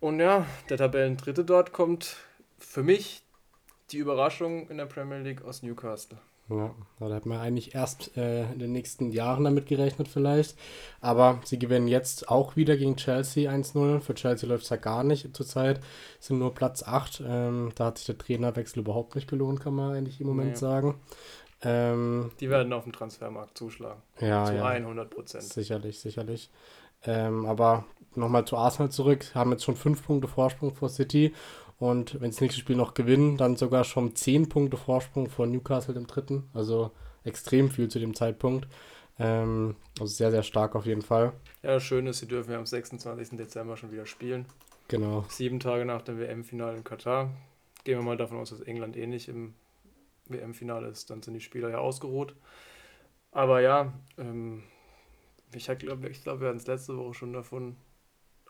Und ja, der Tabellendritte dort kommt für mich die Überraschung in der Premier League aus Newcastle. Ja, da hat man eigentlich erst äh, in den nächsten Jahren damit gerechnet vielleicht. Aber sie gewinnen jetzt auch wieder gegen Chelsea 1-0. Für Chelsea läuft es ja gar nicht zurzeit. Sind nur Platz 8. Ähm, da hat sich der Trainerwechsel überhaupt nicht gelohnt, kann man eigentlich im Moment Nee. sagen. Ähm, Die werden auf dem Transfermarkt zuschlagen. ja, zu ja. 100 Prozent. Sicherlich, sicherlich. Ähm, aber nochmal zu Arsenal zurück. Haben jetzt schon fünf Punkte Vorsprung vor City. Und wenn das nächste Spiel noch gewinnen, dann sogar schon zehn Punkte Vorsprung vor Newcastle im dritten. Also extrem viel zu dem Zeitpunkt. Ähm, also sehr, sehr stark auf jeden Fall. Ja, das Schöne ist, sie dürfen ja am 26. Dezember schon wieder spielen. Genau. Sieben Tage nach dem WM-Finale in Katar. Gehen wir mal davon aus, dass England eh nicht im WM-Finale ist. Dann sind die Spieler ja ausgeruht. Aber ja, ähm, ich glaube, ich glaub, wir hatten es letzte Woche schon davon.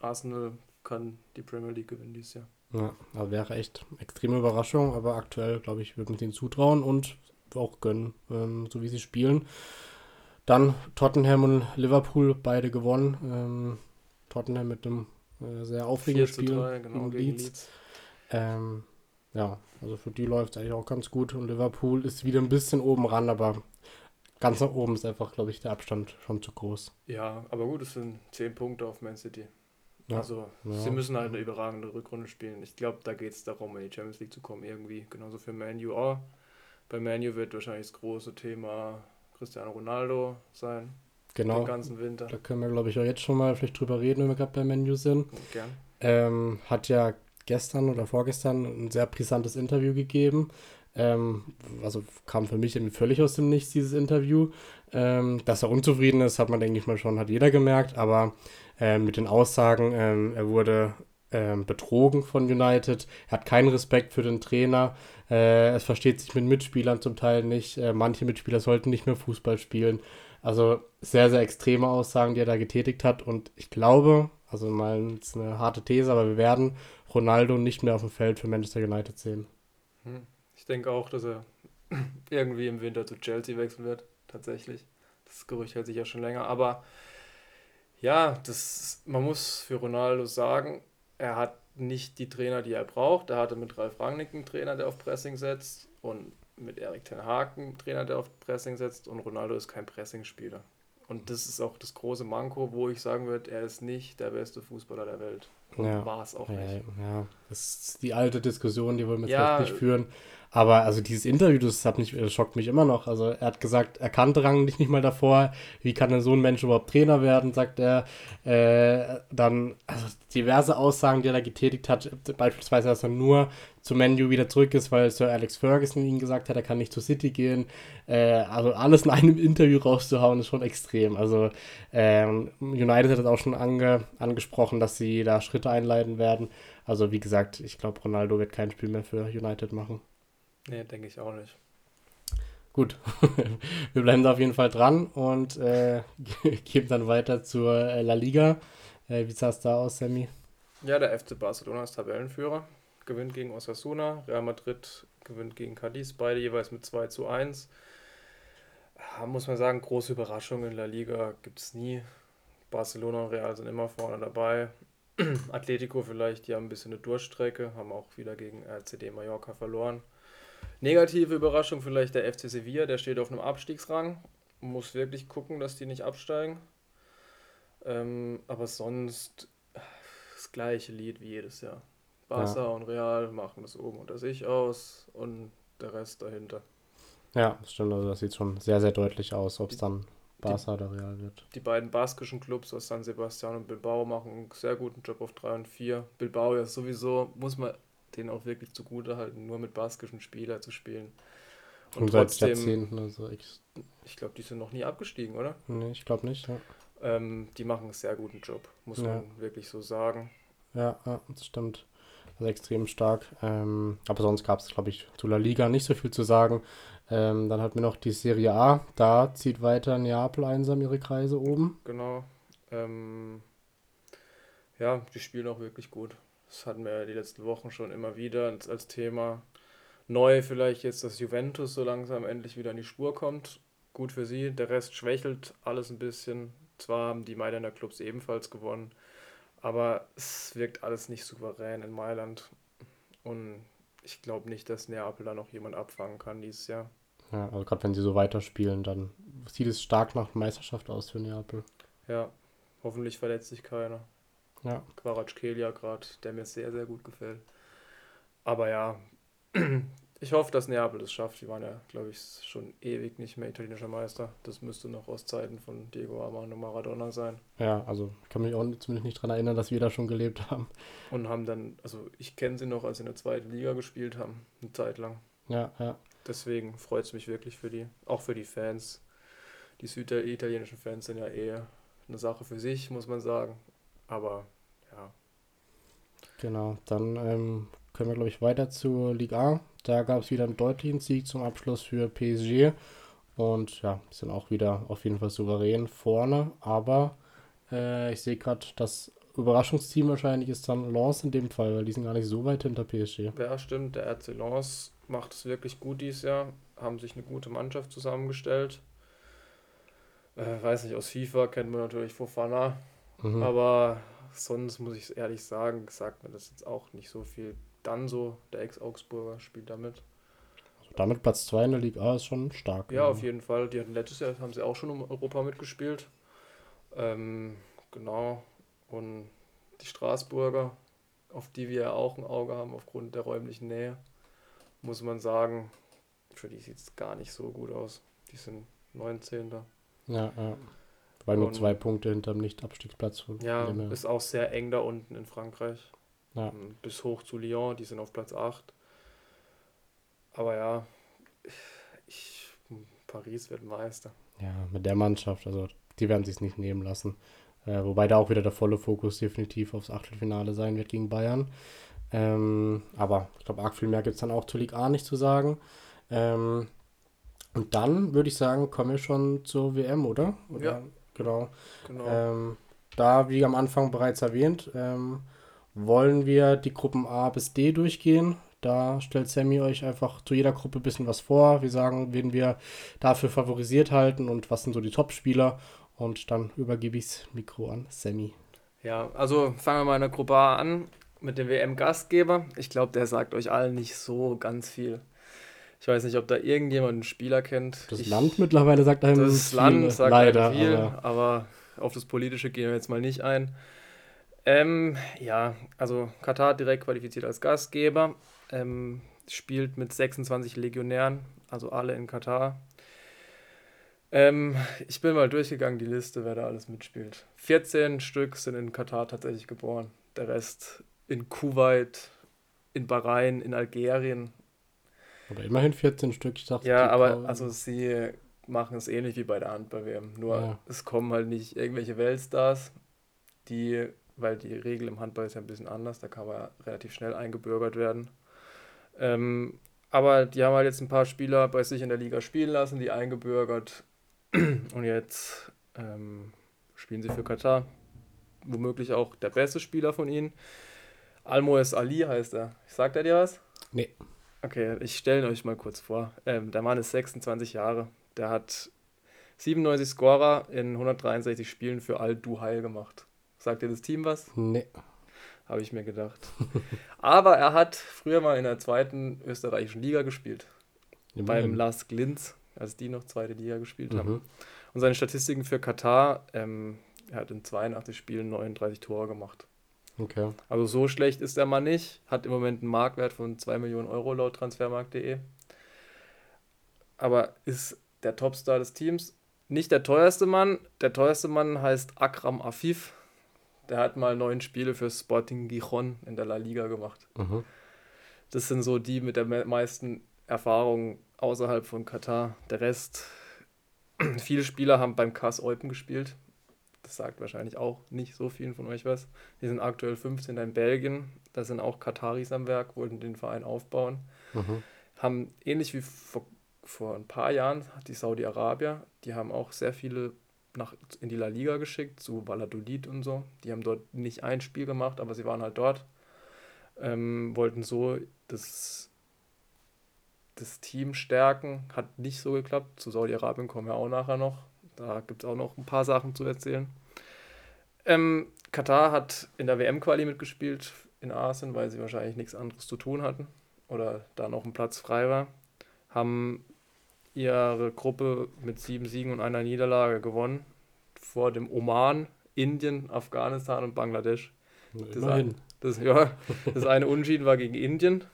Arsenal kann die Premier League gewinnen dieses Jahr. Ja, aber wäre echt extreme Überraschung. Aber aktuell, glaube ich, würde man denen zutrauen und auch gönnen, ähm, so wie sie spielen. Dann Tottenham und Liverpool beide gewonnen. Ähm, Tottenham mit einem äh, sehr aufregenden 4 zu Spiel 3, genau, gegen Leeds. Leeds. Ähm, ja, also für die läuft es eigentlich auch ganz gut. Und Liverpool ist wieder ein bisschen oben ran, aber ganz nach oben ist einfach, glaube ich, der Abstand schon zu groß. Ja, aber gut, es sind 10 Punkte auf Man City. Ja. Also, ja. sie müssen halt eine überragende Rückrunde spielen. Ich glaube, da geht es darum, in die Champions League zu kommen, irgendwie. Genauso für Manu auch. Bei Manu wird wahrscheinlich das große Thema Cristiano Ronaldo sein. Genau. Den ganzen Winter. Da können wir, glaube ich, auch jetzt schon mal vielleicht drüber reden, wenn wir gerade bei Menu sind. Gern. Ähm, hat ja gestern oder vorgestern ein sehr brisantes Interview gegeben. Ähm, also kam für mich völlig aus dem Nichts, dieses Interview. Ähm, dass er unzufrieden ist, hat man, denke ich mal, schon, hat jeder gemerkt. Aber äh, mit den Aussagen, ähm, er wurde ähm, betrogen von United, er hat keinen Respekt für den Trainer, äh, es versteht sich mit Mitspielern zum Teil nicht, äh, manche Mitspieler sollten nicht mehr Fußball spielen. Also sehr, sehr extreme Aussagen, die er da getätigt hat. Und ich glaube, also mal eine harte These, aber wir werden Ronaldo nicht mehr auf dem Feld für Manchester United sehen. Hm. Ich denke auch, dass er irgendwie im Winter zu Chelsea wechseln wird, tatsächlich. Das Gerücht hält sich ja schon länger. Aber ja, das, man muss für Ronaldo sagen, er hat nicht die Trainer, die er braucht. Er hatte mit Ralf Rangnick einen Trainer, der auf Pressing setzt und mit Erik Ten Hag einen Trainer, der auf Pressing setzt und Ronaldo ist kein Pressing-Spieler. Und das ist auch das große Manko, wo ich sagen würde, er ist nicht der beste Fußballer der Welt. Ja. War es auch nicht. Ja, das ist die alte Diskussion, die wollen wir ja, vielleicht nicht führen. Aber also dieses Interview, das hat mich, das schockt mich immer noch. Also er hat gesagt, er kannte Rangnick nicht mal davor. Wie kann denn so ein Mensch überhaupt Trainer werden, sagt er. Äh, dann also diverse Aussagen, die er da getätigt hat. Beispielsweise, dass er nur zu Menu wieder zurück ist, weil Sir Alex Ferguson ihm gesagt hat, er kann nicht zu City gehen. Äh, also alles in einem Interview rauszuhauen, ist schon extrem. Also ähm, United hat es auch schon ange angesprochen, dass sie da Schritte einleiten werden. Also wie gesagt, ich glaube, Ronaldo wird kein Spiel mehr für United machen. Nee, denke ich auch nicht. Gut, wir bleiben da auf jeden Fall dran und äh, gehen dann weiter zur äh, La Liga. Äh, wie sah es da aus, Sammy? Ja, der FC Barcelona ist Tabellenführer, gewinnt gegen Osasuna, Real Madrid gewinnt gegen Cadiz, beide jeweils mit 2 zu 1. Ja, muss man sagen, große Überraschung in La Liga gibt es nie. Barcelona und Real sind immer vorne dabei. Atletico vielleicht, die haben ein bisschen eine Durchstrecke, haben auch wieder gegen RCD Mallorca verloren. Negative Überraschung vielleicht der FC Sevilla, der steht auf einem Abstiegsrang. Muss wirklich gucken, dass die nicht absteigen. Ähm, aber sonst das gleiche Lied wie jedes Jahr. Barca ja. und Real machen das oben unter sich aus und der Rest dahinter. Ja, das stimmt. Also das sieht schon sehr, sehr deutlich aus, ob es dann Barca oder Real wird. Die beiden baskischen Clubs aus San Sebastian und Bilbao machen einen sehr guten Job auf 3 und 4. Bilbao ja sowieso, muss man den auch wirklich zugute halten, nur mit baskischen Spielern zu spielen. Und, und trotzdem, Jahrzehnten, also ich, ich glaube, die sind noch nie abgestiegen, oder? Nee, ich glaube nicht, ja. Ähm, die machen einen sehr guten Job, muss ja. man wirklich so sagen. Ja, ja das stimmt. Also extrem stark. Ähm, aber sonst gab es, glaube ich, zu La Liga nicht so viel zu sagen. Ähm, dann hatten wir noch die Serie A. Da zieht weiter Neapel einsam ihre Kreise oben. Genau. Ähm, ja, die spielen auch wirklich gut. Das hatten wir ja die letzten Wochen schon immer wieder als, Thema. Neu vielleicht jetzt, dass Juventus so langsam endlich wieder in die Spur kommt. Gut für sie. Der Rest schwächelt alles ein bisschen. Zwar haben die Mailänder Clubs ebenfalls gewonnen, aber es wirkt alles nicht souverän in Mailand. Und ich glaube nicht, dass Neapel da noch jemand abfangen kann dieses Jahr. Ja, also gerade wenn sie so weiterspielen, dann sieht es stark nach Meisterschaft aus für Neapel. Ja, hoffentlich verletzt sich keiner. Ja. Quaratschkelia gerade, der mir sehr, sehr gut gefällt. Aber ja, ich hoffe, dass Neapel das schafft. Die waren ja, glaube ich, schon ewig nicht mehr italienischer Meister. Das müsste noch aus Zeiten von Diego Armando Maradona sein. Ja, also ich kann mich auch zumindest nicht daran erinnern, dass wir da schon gelebt haben. Und haben dann, also ich kenne sie noch, als sie in der zweiten Liga gespielt haben, eine Zeit lang. Ja, ja. Deswegen freut es mich wirklich für die, auch für die Fans. Die süditalienischen Fans sind ja eher eine Sache für sich, muss man sagen. Aber. Genau, dann ähm, können wir, glaube ich, weiter zur Liga A. Da gab es wieder einen deutlichen Sieg zum Abschluss für PSG. Und ja, sind auch wieder auf jeden Fall souverän vorne. Aber äh, ich sehe gerade, das Überraschungsteam wahrscheinlich ist dann Lens in dem Fall, weil die sind gar nicht so weit hinter PSG. Ja, stimmt. Der RC Lens macht es wirklich gut dieses Jahr. Haben sich eine gute Mannschaft zusammengestellt. Äh, weiß nicht, aus FIFA kennt man natürlich Fofana. Mhm. Aber sonst muss ich ehrlich sagen, sagt mir das jetzt auch nicht so viel. Dann so, der Ex-Augsburger spielt damit. Also damit Platz 2 in der Liga A ist schon stark. Ja, auf jeden Fall. Die hatten letztes Jahr haben sie auch schon um Europa mitgespielt. Ähm, genau. Und die Straßburger, auf die wir ja auch ein Auge haben aufgrund der räumlichen Nähe, muss man sagen, für die sieht es gar nicht so gut aus. Die sind 19. Ja, ja. Weil nur zwei Punkte hinterm Nicht-Abstiegsplatz. Ja, ist auch sehr eng da unten in Frankreich. Ja. Ähm, bis hoch zu Lyon, die sind auf Platz 8. Aber ja, ich, Paris wird Meister. Ja, mit der Mannschaft, also die werden sich nicht nehmen lassen. Äh, wobei da auch wieder der volle Fokus definitiv aufs Achtelfinale sein wird gegen Bayern. Ähm, aber ich glaube, arg viel mehr gibt es dann auch zur Liga A nicht zu sagen. Ähm, und dann würde ich sagen, kommen wir schon zur WM, oder? oder? Ja. Genau. genau. Ähm, da, wie am Anfang bereits erwähnt, ähm, wollen wir die Gruppen A bis D durchgehen. Da stellt Sammy euch einfach zu jeder Gruppe ein bisschen was vor. Wir sagen, wen wir dafür favorisiert halten und was sind so die Top-Spieler. Und dann übergebe ich das Mikro an Sammy. Ja, also fangen wir mal in der Gruppe A an mit dem WM-Gastgeber. Ich glaube, der sagt euch allen nicht so ganz viel. Ich weiß nicht, ob da irgendjemand einen Spieler kennt. Das ich, Land mittlerweile sagt einem Das viel, Land sagt leider, viel, aber, aber, auf das Politische gehen wir jetzt mal nicht ein. Ähm, ja, also Katar direkt qualifiziert als Gastgeber, ähm, spielt mit 26 Legionären, also alle in Katar. Ähm, ich bin mal durchgegangen, die Liste, wer da alles mitspielt. 14 Stück sind in Katar tatsächlich geboren. Der Rest in Kuwait, in Bahrain, in Algerien, oder immerhin 14 Stück, ich dachte. Ja, aber also sie machen es ähnlich wie bei der Handball-WM. Nur ja. es kommen halt nicht irgendwelche Weltstars, die, weil die Regel im Handball ist ja ein bisschen anders, da kann man relativ schnell eingebürgert werden. Ähm, aber die haben halt jetzt ein paar Spieler bei sich in der Liga spielen lassen, die eingebürgert. Und jetzt ähm, spielen sie für Katar. Womöglich auch der beste Spieler von ihnen. Almoes Ali heißt er. Sagt er dir was? Nee. Okay, ich stelle euch mal kurz vor. Ähm, der Mann ist 26 Jahre. Der hat 97 Scorer in 163 Spielen für Al-Duhail gemacht. Sagt dir das Team was? Nee. Habe ich mir gedacht. Aber er hat früher mal in der zweiten österreichischen Liga gespielt. Immerhin. Beim Las Glintz, als die noch zweite Liga gespielt mhm. haben. Und seine Statistiken für Katar, ähm, er hat in 82 Spielen 39 Tore gemacht. Okay. Also so schlecht ist der Mann nicht. Hat im Moment einen Marktwert von 2 Millionen Euro laut transfermarkt.de. Aber ist der Topstar des Teams. Nicht der teuerste Mann. Der teuerste Mann heißt Akram Afif. Der hat mal neun Spiele für Sporting Gijon in der La Liga gemacht. Mhm. Das sind so die mit der meisten Erfahrung außerhalb von Katar. Der Rest, viele Spieler haben beim KS Eupen gespielt. Das sagt wahrscheinlich auch nicht so vielen von euch was. Die sind aktuell 15 in Belgien. Da sind auch Kataris am Werk, wollten den Verein aufbauen. Mhm. Haben ähnlich wie vor, vor ein paar Jahren die Saudi-Arabier, die haben auch sehr viele nach, in die La Liga geschickt, zu Valladolid und so. Die haben dort nicht ein Spiel gemacht, aber sie waren halt dort. Ähm, wollten so das, das Team stärken. Hat nicht so geklappt. Zu Saudi-Arabien kommen wir auch nachher noch. Da gibt es auch noch ein paar Sachen zu erzählen. Ähm, Katar hat in der WM-Quali mitgespielt in Asien, weil sie wahrscheinlich nichts anderes zu tun hatten oder da noch ein Platz frei war. Haben ihre Gruppe mit sieben Siegen und einer Niederlage gewonnen vor dem Oman, Indien, Afghanistan und Bangladesch. Das, ein, das, ja, das eine Unschieden war gegen Indien.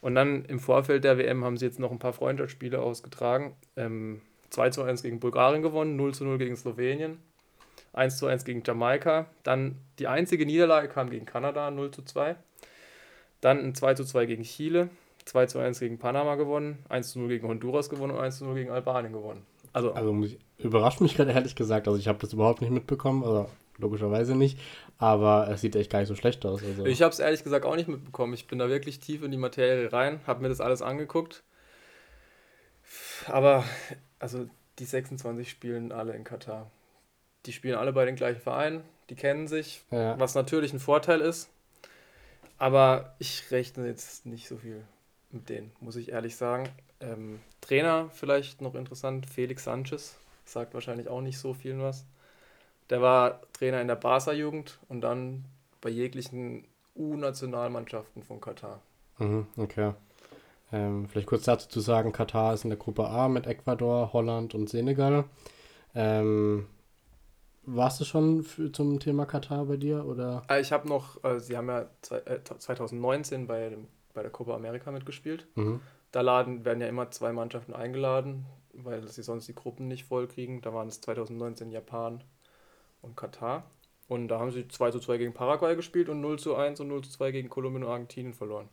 Und dann im Vorfeld der WM haben sie jetzt noch ein paar Freundschaftsspiele ausgetragen. Ähm, 2 zu 1 gegen Bulgarien gewonnen, 0 zu 0 gegen Slowenien, 1 zu 1 gegen Jamaika. Dann die einzige Niederlage kam gegen Kanada, 0 zu 2. Dann ein 2 zu 2 gegen Chile, 2 zu 1 gegen Panama gewonnen, 1 zu 0 gegen Honduras gewonnen und 1 zu 0 gegen Albanien gewonnen. Also, also überrascht mich gerade ehrlich gesagt. Also ich habe das überhaupt nicht mitbekommen, also logischerweise nicht. Aber es sieht echt gar nicht so schlecht aus. Also. Ich habe es ehrlich gesagt auch nicht mitbekommen. Ich bin da wirklich tief in die Materie rein, habe mir das alles angeguckt. Aber also die 26 spielen alle in Katar. Die spielen alle bei den gleichen Vereinen, die kennen sich, ja. was natürlich ein Vorteil ist. Aber ich rechne jetzt nicht so viel mit denen, muss ich ehrlich sagen. Ähm, Trainer vielleicht noch interessant, Felix Sanchez, sagt wahrscheinlich auch nicht so vielen was. Der war Trainer in der Barca-Jugend und dann bei jeglichen U-Nationalmannschaften von Katar. Mhm, okay. Ähm, vielleicht kurz dazu zu sagen, Katar ist in der Gruppe A mit Ecuador, Holland und Senegal. Ähm, warst du schon für, zum Thema Katar bei dir? Oder? Ah, ich habe noch, äh, sie haben ja zwei, äh, 2019 bei, dem, bei der Copa America mitgespielt. Mhm. Da laden, werden ja immer zwei Mannschaften eingeladen, weil sie sonst die Gruppen nicht voll kriegen. Da waren es 2019 Japan und Katar. Und da haben sie 2 zu 2 gegen Paraguay gespielt und 0 zu 1 und 0 zu 2 gegen Kolumbien und Argentinien verloren.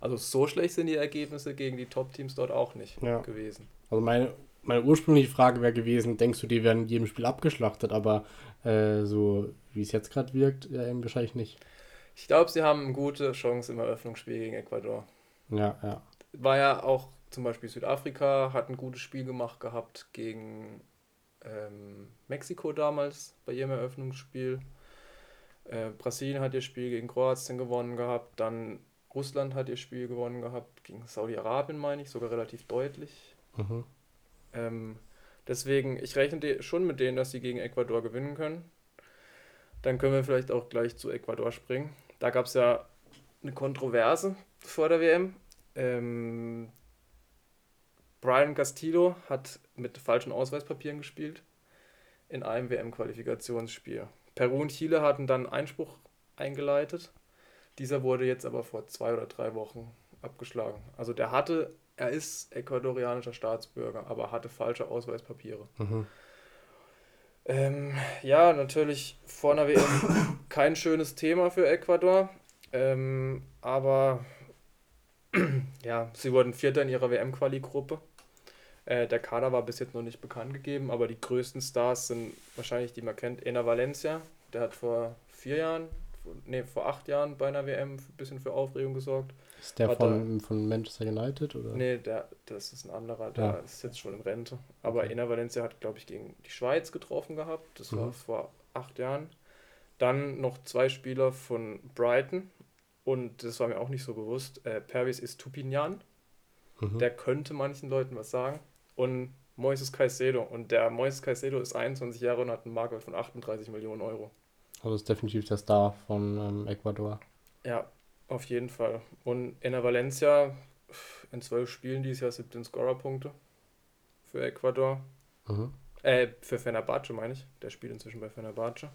Also so schlecht sind die Ergebnisse gegen die Top-Teams dort auch nicht Ja. gewesen. Also meine, meine ursprüngliche Frage wäre gewesen, denkst du, die werden in jedem Spiel abgeschlachtet, aber äh, so wie es jetzt gerade wirkt, ja eben wahrscheinlich nicht. Ich glaube, sie haben eine gute Chance im Eröffnungsspiel gegen Ecuador. Ja, ja. War ja auch zum Beispiel Südafrika, hat ein gutes Spiel gemacht gehabt gegen ähm, Mexiko damals bei ihrem Eröffnungsspiel. Äh, Brasilien hat ihr Spiel gegen Kroatien gewonnen gehabt, dann Russland hat ihr Spiel gewonnen gehabt, gegen Saudi-Arabien meine ich, sogar relativ deutlich. Mhm. Ähm, deswegen, ich rechne schon mit denen, dass sie gegen Ecuador gewinnen können. Dann können wir vielleicht auch gleich zu Ecuador springen. Da gab es ja eine Kontroverse vor der WM. Ähm, Brian Castillo hat mit falschen Ausweispapieren gespielt in einem WM-Qualifikationsspiel. Peru und Chile hatten dann Einspruch eingeleitet. Dieser wurde jetzt aber vor zwei oder drei Wochen abgeschlagen. Also der hatte, er ist ecuadorianischer Staatsbürger, aber hatte falsche Ausweispapiere. Mhm. Ähm, ja, natürlich vor einer WM kein schönes Thema für Ecuador. Ähm, aber ja, sie wurden Vierter in ihrer WM-Quali-Gruppe. Äh, der Kader war bis jetzt noch nicht bekannt gegeben, aber die größten Stars sind wahrscheinlich, die man kennt, Ena Valencia. Der hat vor vier Jahren, nee, vor acht Jahren bei einer WM ein bisschen für Aufregung gesorgt. Ist der Hat von, von Manchester United oder? Nee, der, das ist ein anderer, der Ja. ist jetzt schon in Rente. Aber Okay. Ena Valencia hat, glaube ich, gegen die Schweiz getroffen gehabt. Das war Mhm. vor acht Jahren. Dann noch zwei Spieler von Brighton. Und das war mir auch nicht so bewusst. Äh, Pervis Istupinian. Mhm. Der könnte manchen Leuten was sagen. Und Moises Caicedo. Und der Moises Caicedo ist 21 Jahre und hat einen Marktwert von 38 Millionen Euro. Also ist definitiv der Star von ähm, Ecuador. Ja, auf jeden Fall. Und Ena Valencia in zwölf Spielen dieses Jahr 17 Scorerpunkte für Ecuador. Mhm. Äh, für Fenerbahce meine ich. Der spielt inzwischen bei Fenerbahce.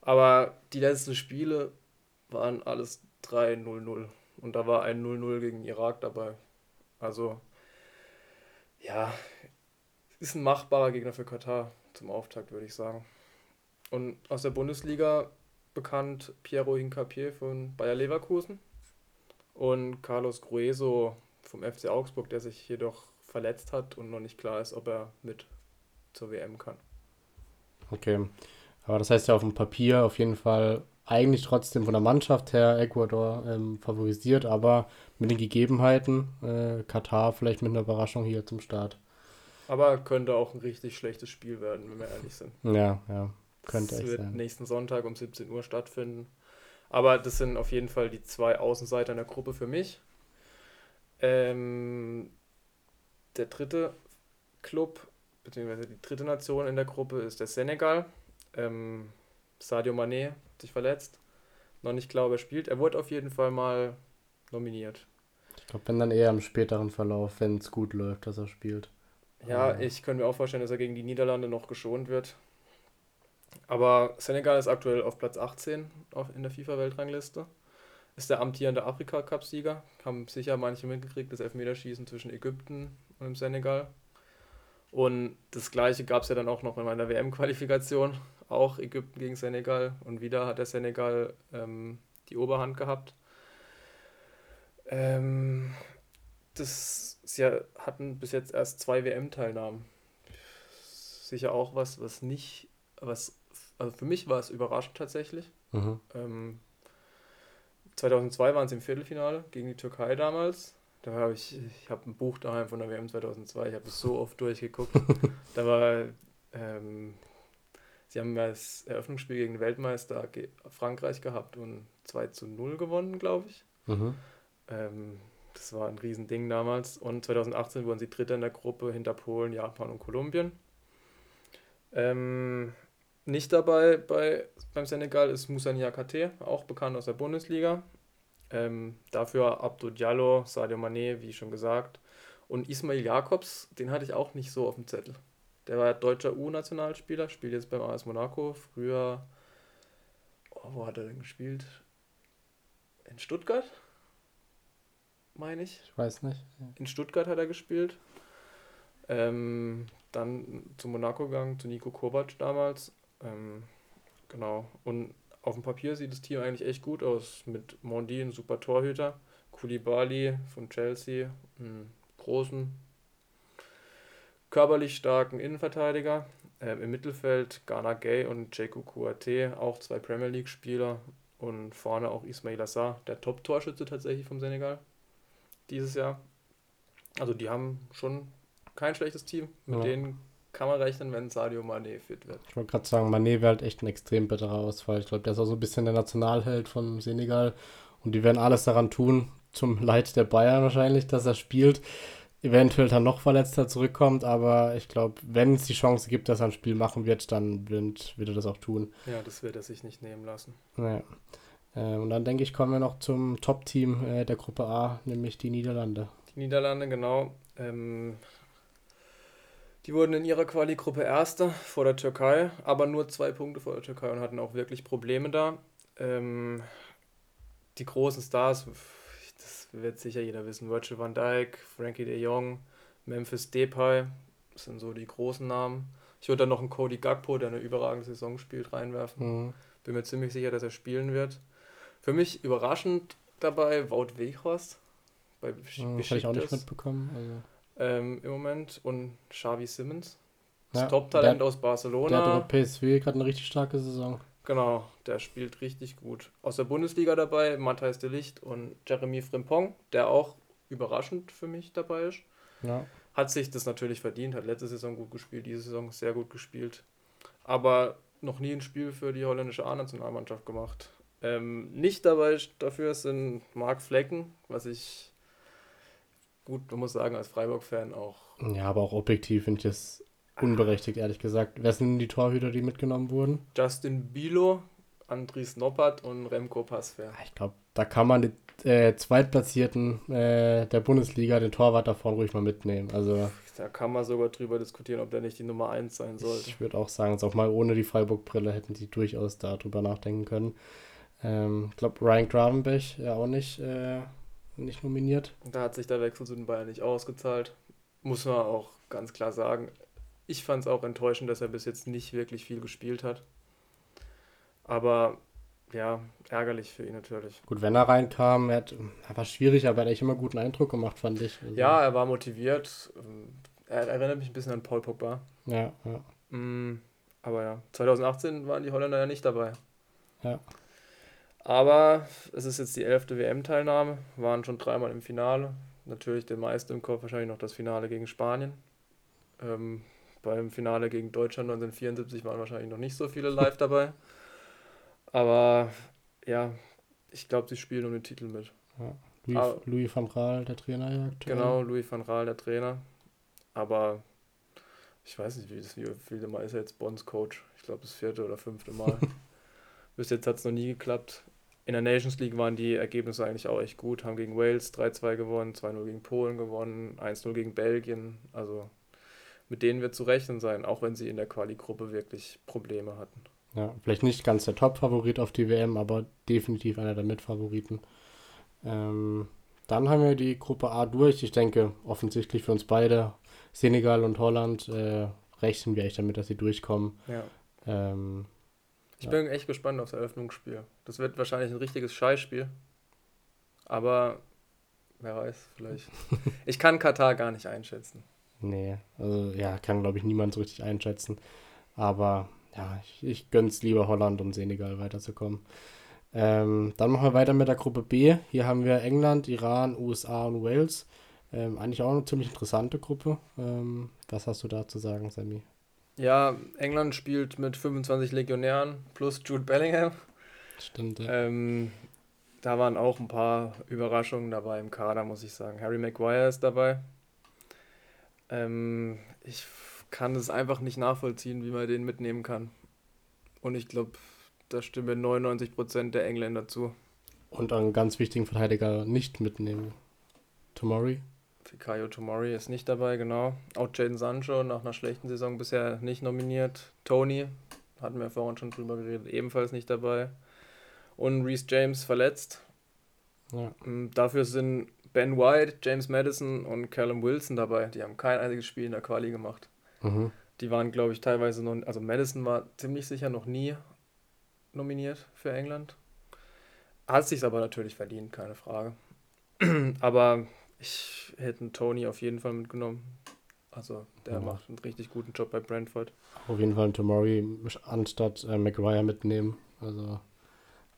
Aber die letzten Spiele waren alles 3-0-0. Und da war ein 0-0 gegen Irak dabei. Also, ja, ist ein machbarer Gegner für Katar zum Auftakt, würde ich sagen. Und aus der Bundesliga bekannt Piero Hincapié von Bayer Leverkusen und Carlos Grueso vom FC Augsburg, der sich jedoch verletzt hat und noch nicht klar ist, ob er mit zur WM kann. Okay. Aber das heißt ja auf dem Papier auf jeden Fall eigentlich trotzdem von der Mannschaft her Ecuador ähm, favorisiert, aber mit den Gegebenheiten äh, Katar vielleicht mit einer Überraschung hier zum Start. Aber könnte auch ein richtig schlechtes Spiel werden, wenn wir ehrlich sind. Ja, ja. Könnte es echt wird sein. nächsten Sonntag um 17 Uhr stattfinden. Aber das sind auf jeden Fall die zwei Außenseiter in der Gruppe für mich. Ähm, der dritte Club, beziehungsweise die dritte Nation in der Gruppe ist der Senegal. Ähm, Sadio Mané hat sich verletzt. Noch nicht klar, ob er spielt. Er wurde auf jeden Fall mal nominiert. Ich glaube, wenn dann eher im späteren Verlauf, wenn es gut läuft, dass er spielt. Ja, ich könnte mir auch vorstellen, dass er gegen die Niederlande noch geschont wird. Aber Senegal ist aktuell auf Platz 18 auf, in der FIFA-Weltrangliste. Ist der amtierende Afrika-Cup-Sieger. Haben sicher manche mitgekriegt, das Elfmeterschießen zwischen Ägypten und dem Senegal. Und das gleiche gab es ja dann auch noch in meiner WM-Qualifikation. Auch Ägypten gegen Senegal. Und wieder hat der Senegal ähm, die Oberhand gehabt. Ähm, das, sie hatten bis jetzt erst zwei WM-Teilnahmen. Sicher auch was, was nicht, was, also für mich war es überraschend tatsächlich. Mhm. Ähm, 2002 waren sie im Viertelfinale gegen die Türkei damals. Da habe ich, ich habe ein Buch daheim von der WM 2002, ich habe es so oft durchgeguckt. da war, ähm, sie haben ja das Eröffnungsspiel gegen den Weltmeister Frankreich gehabt und 2 zu 0 gewonnen, glaube ich. Mhm. Ähm, das war ein Riesending damals. Und 2018 wurden sie Dritter in der Gruppe hinter Polen, Japan und Kolumbien. Ähm, nicht dabei bei, beim Senegal ist Moussa Niakate, auch bekannt aus der Bundesliga. Ähm, dafür Abdou Diallo, Sadio Mané, wie schon gesagt. Und Ismail Jakobs, den hatte ich auch nicht so auf dem Zettel. Der war deutscher U-Nationalspieler, spielt jetzt beim AS Monaco. Früher, oh, wo hat er denn gespielt? In Stuttgart? Meine ich. Ich weiß nicht. In Stuttgart hat er gespielt. Ähm, dann zu Monaco gegangen, zu Nico Kovac damals. Ähm, genau. Und auf dem Papier sieht das Team eigentlich echt gut aus. Mit Mondi, ein super Torhüter. Koulibaly von Chelsea, einen großen, körperlich starken Innenverteidiger. Ähm, Im Mittelfeld Ghana Gay und Jaco Kouate, auch zwei Premier League-Spieler. Und vorne auch Ismail Assar, der Top-Torschütze tatsächlich vom Senegal dieses Jahr. Also die haben schon kein schlechtes Team. Mit ja. denen kann man rechnen, wenn Sadio Mané fit wird. Ich wollte gerade sagen, Mané wäre halt echt ein extrem bitterer Ausfall. Ich glaube, der ist auch so ein bisschen der Nationalheld von Senegal. Und die werden alles daran tun, zum Leid der Bayern wahrscheinlich, dass er spielt eventuell dann noch verletzter zurückkommt, aber ich glaube, wenn es die Chance gibt, dass er ein Spiel machen wird, dann wird, wird er das auch tun. Ja, das wird er sich nicht nehmen lassen. Ja. Äh, und dann denke ich, kommen wir noch zum Top-Team äh, der Gruppe A, nämlich die Niederlande. Die Niederlande, genau. Ähm, die wurden in ihrer Quali-Gruppe Erster vor der Türkei, aber nur zwei Punkte vor der Türkei und hatten auch wirklich Probleme da. Ähm, die großen Stars das wird sicher jeder wissen. Virgil van Dijk, Frankie de Jong, Memphis Depay, das sind so die großen Namen. Ich würde dann noch einen Cody Gagpo, der eine überragende Saison spielt, reinwerfen. Mhm. Bin mir ziemlich sicher, dass er spielen wird. Für mich überraschend dabei Wout Weghorst. Bei mhm, das habe ich auch nicht mitbekommen. Also. Ähm, Im Moment. Und Xavi Simmons. Das ja, Top-Talent aus Barcelona. Der hat PSV gerade eine richtig starke Saison. Genau, der spielt richtig gut. Aus der Bundesliga dabei, Matthijs de Licht und Jeremy Frimpong, der auch überraschend für mich dabei ist. Ja. Hat sich das natürlich verdient, hat letzte Saison gut gespielt, diese Saison sehr gut gespielt. Aber noch nie ein Spiel für die holländische A-Nationalmannschaft gemacht. Ähm, nicht dabei dafür sind Marc Flecken, was ich gut, man muss sagen, als Freiburg-Fan auch. Ja, aber auch objektiv finde ich das unberechtigt, ehrlich gesagt. Wer sind die Torhüter, die mitgenommen wurden? Justin Bilo, Andries Noppert und Remco Passfair. Ich glaube, da kann man den äh, Zweitplatzierten äh, der Bundesliga, den Torwart davon ruhig mal mitnehmen. Also, da kann man sogar drüber diskutieren, ob der nicht die Nummer 1 sein sollte. Ich würde auch sagen, auch mal ohne die Freiburg-Brille hätten sie durchaus darüber nachdenken können. Ähm, ich glaube, Ryan Gravenbech ja auch nicht, äh, nicht nominiert. Da hat sich der Wechsel zu den Bayern nicht ausgezahlt. Muss man auch ganz klar sagen. Ich fand es auch enttäuschend, dass er bis jetzt nicht wirklich viel gespielt hat. Aber ja, ärgerlich für ihn natürlich. Gut, wenn er reinkam, er, hat, er war schwierig, aber er hat echt immer guten Eindruck gemacht, fand ich. Also ja, er war motiviert. Er erinnert mich ein bisschen an Paul Pogba. Ja, ja. Mm, aber ja, 2018 waren die Holländer ja nicht dabei. Ja. Aber es ist jetzt die elfte WM-Teilnahme, waren schon dreimal im Finale. Natürlich der meiste im Kopf wahrscheinlich noch das Finale gegen Spanien. Ähm, beim Finale gegen Deutschland 1974 waren wahrscheinlich noch nicht so viele live dabei. Aber ja, ich glaube, sie spielen um den Titel mit. Ja. Louis, Aber, Louis van Raal, der Trainer, ja. Genau, Louis van Raal, der Trainer. Aber ich weiß nicht, wie das wie viele Mal ist er jetzt Bonds Coach. Ich glaube, das vierte oder fünfte Mal. Bis jetzt hat es noch nie geklappt. In der Nations League waren die Ergebnisse eigentlich auch echt gut. Haben gegen Wales 3-2 gewonnen, 2-0 gegen Polen gewonnen, 1-0 gegen Belgien. Also mit denen wird zu rechnen sein, auch wenn sie in der Quali-Gruppe wirklich Probleme hatten. Ja, vielleicht nicht ganz der Top-Favorit auf die WM, aber definitiv einer der Mitfavoriten. Ähm, dann haben wir die Gruppe A durch. Ich denke, offensichtlich für uns beide, Senegal und Holland, äh, rechnen wir echt damit, dass sie durchkommen. Ja. Ähm, ich ja. bin echt gespannt aufs Eröffnungsspiel. Das wird wahrscheinlich ein richtiges Scheißspiel. Aber wer weiß, vielleicht. ich kann Katar gar nicht einschätzen. Nee, also ja, kann glaube ich niemand so richtig einschätzen. Aber ja, ich, ich gönn's lieber Holland und Senegal weiterzukommen. Ähm, dann machen wir weiter mit der Gruppe B. Hier haben wir England, Iran, USA und Wales. Ähm, eigentlich auch eine ziemlich interessante Gruppe. Ähm, was hast du da zu sagen, Sammy? Ja, England spielt mit 25 Legionären plus Jude Bellingham. Stimmt, ja. Ähm, da waren auch ein paar Überraschungen dabei im Kader, muss ich sagen. Harry Maguire ist dabei. Ähm, ich kann es einfach nicht nachvollziehen, wie man den mitnehmen kann. Und ich glaube, da stimmen 99% der Engländer zu. Und einen ganz wichtigen Verteidiger nicht mitnehmen. Tomori. Fikayo Tomori ist nicht dabei, genau. Auch Jaden Sancho nach einer schlechten Saison bisher nicht nominiert. Tony, hatten wir vorhin schon drüber geredet, ebenfalls nicht dabei. Und Reese James verletzt. Ja. Mm, dafür sind Ben White, James Madison und Callum Wilson dabei. Die haben kein einziges Spiel in der Quali gemacht. Mhm. Die waren, glaube ich, teilweise noch, also Madison war ziemlich sicher noch nie nominiert für England. Hat sich aber natürlich verdient, keine Frage. aber ich hätte einen Tony auf jeden Fall mitgenommen. Also der ja. macht einen richtig guten Job bei Brentford. Auf jeden Fall einen Tomori anstatt äh, McGuire mitnehmen. Also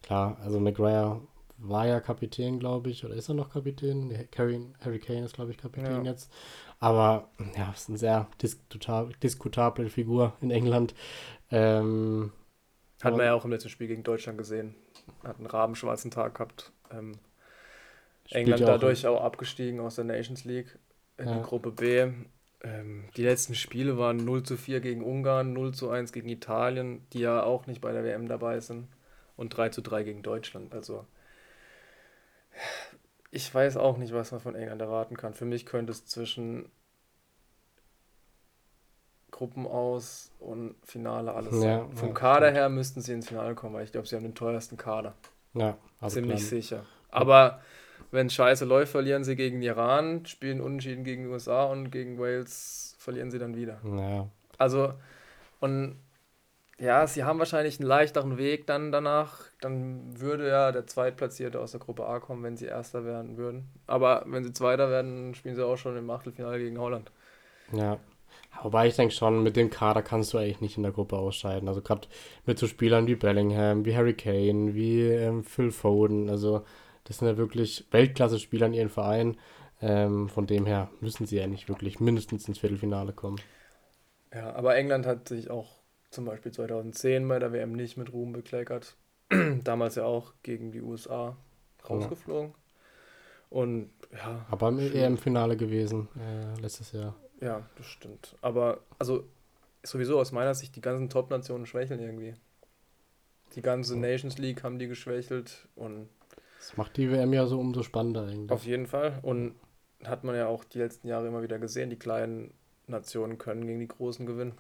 klar, also McGuire war ja Kapitän, glaube ich, oder ist er noch Kapitän? Harry, Harry Kane ist, glaube ich, Kapitän ja. jetzt. Aber ja, ist eine sehr diskutab diskutable Figur in England. Ähm, Hat man ja auch im letzten Spiel gegen Deutschland gesehen. Hat einen rabenschwarzen Tag gehabt. Ähm, England dadurch auch, abgestiegen aus der Nations League in ja. Gruppe B. Ähm, die letzten Spiele waren 0 zu 4 gegen Ungarn, 0 zu 1 gegen Italien, die ja auch nicht bei der WM dabei sind, und 3 zu 3 gegen Deutschland. Also ich weiß auch nicht, was man von England erwarten kann. Für mich könnte es zwischen Gruppen aus und Finale alles ja, sein. Vom ja, Kader her müssten sie ins Finale kommen, weil ich glaube, sie haben den teuersten Kader. Ja, ziemlich klar. sicher. Aber wenn scheiße läuft, verlieren sie gegen Iran, spielen unentschieden gegen die USA und gegen Wales verlieren sie dann wieder. Ja. Also, und ja, sie haben wahrscheinlich einen leichteren Weg dann danach. Dann würde ja der Zweitplatzierte aus der Gruppe A kommen, wenn sie Erster werden würden. Aber wenn sie Zweiter werden, spielen sie auch schon im Achtelfinale gegen Holland. Ja. Wobei ich denke schon, mit dem Kader kannst du eigentlich nicht in der Gruppe ausscheiden. Also gerade mit so Spielern wie Bellingham, wie Harry Kane, wie ähm, Phil Foden. Also das sind ja wirklich Weltklasse-Spieler in ihren Verein. Ähm, von dem her müssen sie ja nicht wirklich mindestens ins Viertelfinale kommen. Ja, aber England hat sich auch zum Beispiel 2010 bei der WM nicht mit Ruhm bekleckert. Damals ja auch gegen die USA rausgeflogen. Ja. Und ja. Aber im EM-Finale gewesen, äh, letztes Jahr. Ja, das stimmt. Aber also sowieso aus meiner Sicht, die ganzen Top-Nationen schwächeln irgendwie. Die ganze Nations League haben die geschwächelt und. Das macht die WM ja so umso spannender eigentlich. Auf jeden Fall. Und hat man ja auch die letzten Jahre immer wieder gesehen, die kleinen Nationen können gegen die großen gewinnen.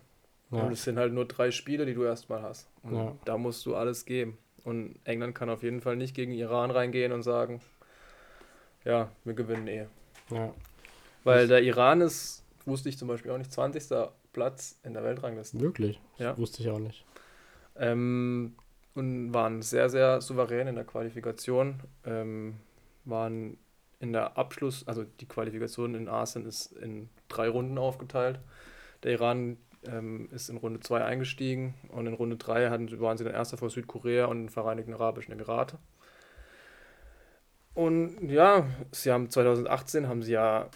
Ja. Und es sind halt nur drei Spiele, die du erstmal hast. Und ja. da musst du alles geben. Und England kann auf jeden Fall nicht gegen Iran reingehen und sagen, ja, wir gewinnen eh. Ja. Weil der Iran ist, wusste ich zum Beispiel auch nicht, 20. Platz in der Weltrangliste. Wirklich? Ja. wusste ich auch nicht. Ähm, und waren sehr, sehr souverän in der Qualifikation. Ähm, waren in der Abschluss, also die Qualifikation in Asien ist in drei Runden aufgeteilt. Der Iran ähm, ist in Runde 2 eingestiegen und in Runde 3 waren sie dann erster vor Südkorea und den Vereinigten Arabischen Emirate. Und ja, sie haben 2018 haben sie ja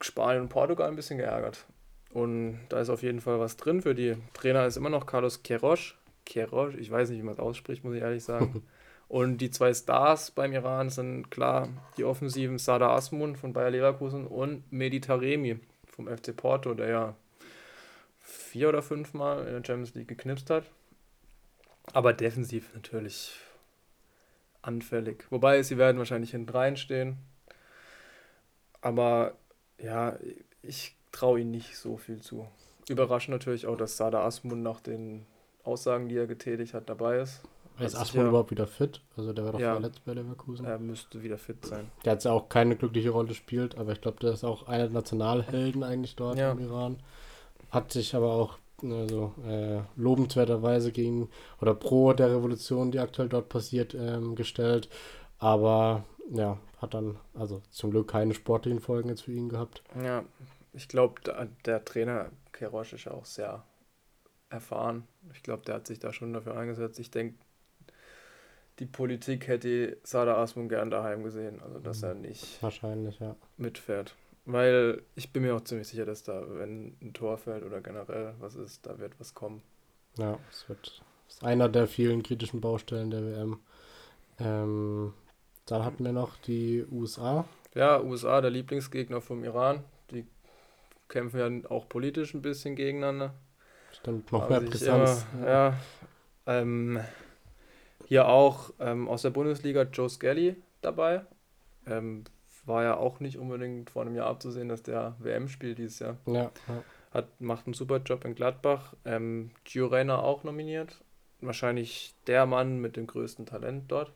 Spanien und Portugal ein bisschen geärgert. Und da ist auf jeden Fall was drin für die. Trainer ist immer noch Carlos Queiroz. Queiroz, ich weiß nicht, wie man es ausspricht, muss ich ehrlich sagen. und die zwei Stars beim Iran sind klar die Offensiven Sada Asmun von Bayer Leverkusen und Mehdi Taremi vom FC Porto, der ja vier oder fünf Mal in der Champions League geknipst hat. Aber defensiv natürlich anfällig. Wobei sie werden wahrscheinlich hinten reinstehen. Aber ja, ich traue ihnen nicht so viel zu. Überraschend natürlich auch, dass Sada Asmun nach den Aussagen, die er getätigt hat, dabei ist. Ist Asmun ja, überhaupt wieder fit? Also der war doch ja, verletzt bei Leverkusen. Er müsste wieder fit sein. Der hat ja auch keine glückliche Rolle gespielt, aber ich glaube, der ist auch einer der Nationalhelden eigentlich dort ja. im Iran hat sich aber auch also, äh, lobenswerterweise gegen oder pro der Revolution, die aktuell dort passiert, ähm, gestellt. Aber ja, hat dann also zum Glück keine sportlichen Folgen jetzt für ihn gehabt. Ja, ich glaube, der, der Trainer Kerosch ist ja auch sehr erfahren. Ich glaube, der hat sich da schon dafür eingesetzt. Ich denke, die Politik hätte Sada Asmun gern daheim gesehen, also dass mhm. er nicht wahrscheinlich ja mitfährt. Weil ich bin mir auch ziemlich sicher, dass da, wenn ein Tor fällt oder generell was ist, da wird was kommen. Ja, es wird das ist einer der vielen kritischen Baustellen der WM. Ähm, dann hatten wir noch die USA. Ja, USA, der Lieblingsgegner vom Iran. Die kämpfen ja auch politisch ein bisschen gegeneinander. Stimmt, noch mehr Brisanz. ja, ähm, Hier auch ähm, aus der Bundesliga Joe Skelly dabei. Ähm, war ja auch nicht unbedingt vor einem Jahr abzusehen, dass der WM spielt dieses Jahr. Ja, ja. Hat, macht einen super Job in Gladbach. Ähm, Gio Reyna auch nominiert. Wahrscheinlich der Mann mit dem größten Talent dort.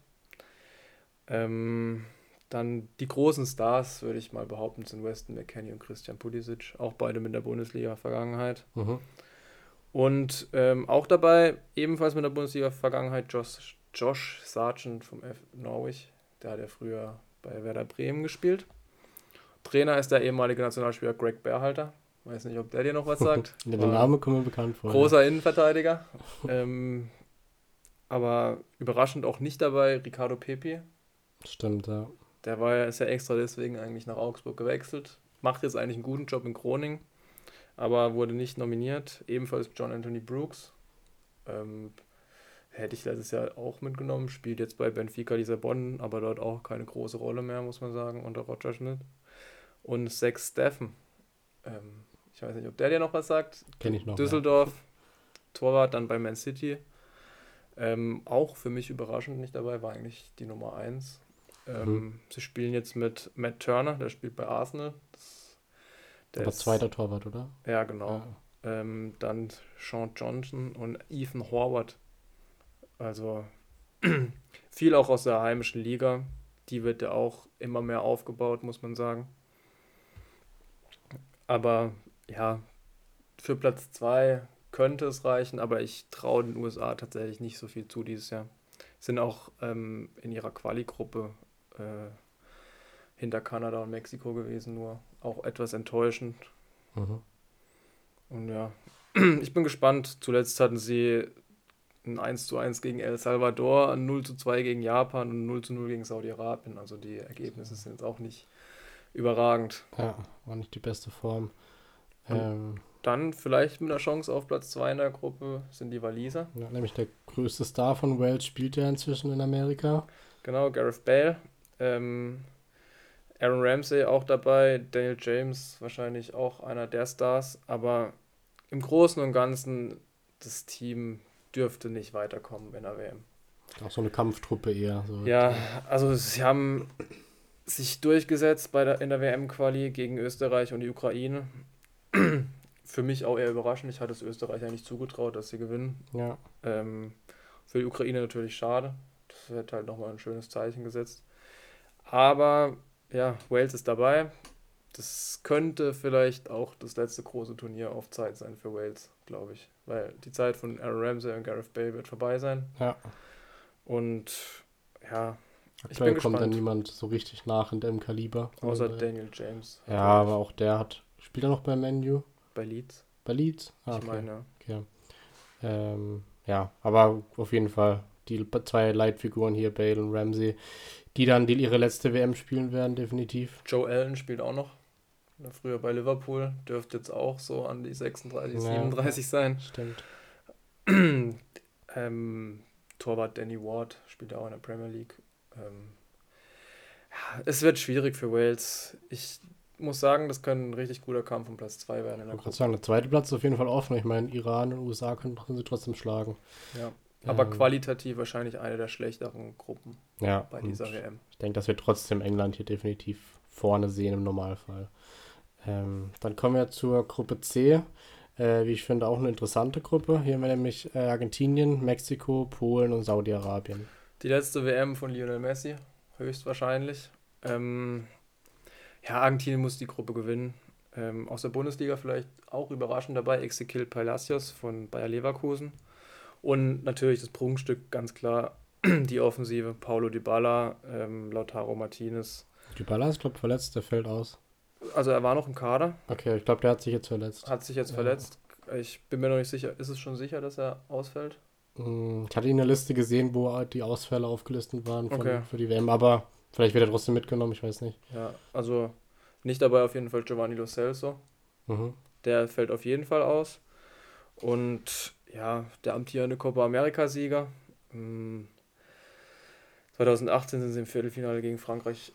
Ähm, dann die großen Stars, würde ich mal behaupten, sind Weston McKenney und Christian Pulisic. Auch beide mit der Bundesliga-Vergangenheit. Mhm. Und ähm, auch dabei, ebenfalls mit der Bundesliga-Vergangenheit, Josh, Josh Sargent vom F Norwich. Der hat ja früher bei Werder Bremen gespielt. Trainer ist der ehemalige Nationalspieler Greg Berhalter. Weiß nicht, ob der dir noch was sagt. ja, der Name kommt mir bekannt vor. Großer ja. Innenverteidiger. ähm, aber überraschend auch nicht dabei Ricardo Pepi. Stimmt, ja. Der war ja, ist ja extra deswegen eigentlich nach Augsburg gewechselt. Macht jetzt eigentlich einen guten Job in Groningen, aber wurde nicht nominiert. Ebenfalls John Anthony Brooks. Ähm, hätte ich letztes Jahr auch mitgenommen. Spielt jetzt bei Benfica Lissabon, aber dort auch keine große Rolle mehr, muss man sagen, unter Roger Schmidt. Und Sex Steffen. Ähm, ich weiß nicht, ob der dir noch was sagt. Kenne ich noch. Düsseldorf, ja. Torwart, dann bei Man City. Ähm, auch für mich überraschend nicht dabei, war eigentlich die Nummer 1. Ähm, mhm. Sie spielen jetzt mit Matt Turner, der spielt bei Arsenal. Der Aber ist, zweiter Torwart, oder? Ja, genau. Ja. Ähm, dann Sean Johnson und Ethan Horvath. Also viel auch aus der heimischen Liga. Die wird ja auch immer mehr aufgebaut, muss man sagen. Aber ja, für Platz 2 könnte es reichen, aber ich traue den USA tatsächlich nicht so viel zu dieses Jahr. Sind auch ähm, in ihrer Quali-Gruppe äh, hinter Kanada und Mexiko gewesen, nur auch etwas enttäuschend. Mhm. Und ja, ich bin gespannt. Zuletzt hatten sie ein 1 zu 1 gegen El Salvador, ein 0 zu 2 gegen Japan und ein 0 zu 0 gegen Saudi-Arabien. Also die Ergebnisse sind jetzt auch nicht überragend. Ja, war nicht die beste Form. Ähm, dann vielleicht mit einer Chance auf Platz 2 in der Gruppe sind die Waliser. Ja, nämlich der größte Star von Wales spielt ja inzwischen in Amerika. Genau, Gareth Bale. Ähm, Aaron Ramsey auch dabei, Daniel James wahrscheinlich auch einer der Stars, aber im Großen und Ganzen das Team dürfte nicht weiterkommen in der WM. Auch so eine Kampftruppe eher. So. Ja, also sie haben sich durchgesetzt bei der, in der WM-Quali gegen Österreich und die Ukraine. Für mich auch eher überraschend. Ich hatte es Österreich eigentlich zugetraut, dass sie gewinnen. Ja. Ähm, für die Ukraine natürlich schade. Das wird halt nochmal ein schönes Zeichen gesetzt. Aber ja, Wales ist dabei. Das könnte vielleicht auch das letzte große Turnier auf Zeit sein für Wales, glaube ich. Weil die Zeit von Aaron Ramsey und Gareth Bale wird vorbei sein. Ja. Und ja, Aktuell kommt dann niemand so richtig nach in dem Kaliber. Außer Und, Daniel James. Ja, aber auch der hat. Spielt er noch bei Menu? Bei Leeds. Bei Leeds? Ah, ich meine, okay. Ähm, ja, aber auf jeden Fall die zwei Leitfiguren hier, Bale und Ramsey, die dann die ihre letzte WM spielen werden, definitiv. Joe Allen spielt auch noch. Früher bei Liverpool, dürfte jetzt auch so an die 36, ja, 37 sein. Stimmt. ähm, Torwart Danny Ward spielt auch in der Premier League. Ähm, ja, es wird schwierig für Wales. Ich muss sagen, das könnte ein richtig guter Kampf um Platz 2 werden. Ich Gruppe. sagen, der zweite Platz ist auf jeden Fall offen. Ich meine, Iran und USA können, können sie trotzdem schlagen. Ja. Aber ähm, qualitativ wahrscheinlich eine der schlechteren Gruppen ja, bei dieser WM. Ich denke, dass wir trotzdem England hier definitiv vorne sehen im Normalfall. Ähm, dann kommen wir zur Gruppe C. Äh, wie ich finde, auch eine interessante Gruppe. Hier haben wir nämlich äh, Argentinien, Mexiko, Polen und Saudi-Arabien. Die letzte WM von Lionel Messi, höchstwahrscheinlich. Ähm, ja, Argentinien muss die Gruppe gewinnen. Ähm, aus der Bundesliga vielleicht auch überraschend dabei Ezequiel Palacios von Bayer Leverkusen. Und natürlich das Prunkstück, ganz klar, die Offensive. Paulo Dybala, ähm, Lautaro Martinez. Dybala ist, glaube ich, verletzt, der fällt aus. Also er war noch im Kader. Okay, ich glaube, der hat sich jetzt verletzt. Hat sich jetzt ja. verletzt. Ich bin mir noch nicht sicher. Ist es schon sicher, dass er ausfällt? Hm, ich hatte in der Liste gesehen, wo die Ausfälle aufgelistet waren von, okay. für die WM, aber vielleicht wird er trotzdem mitgenommen, ich weiß nicht. Ja, also nicht dabei auf jeden Fall Giovanni Lo Celso. Mhm. Der fällt auf jeden Fall aus. Und ja, der amtierende Copa America-Sieger. 2018 hm, sind sie im Viertelfinale gegen Frankreich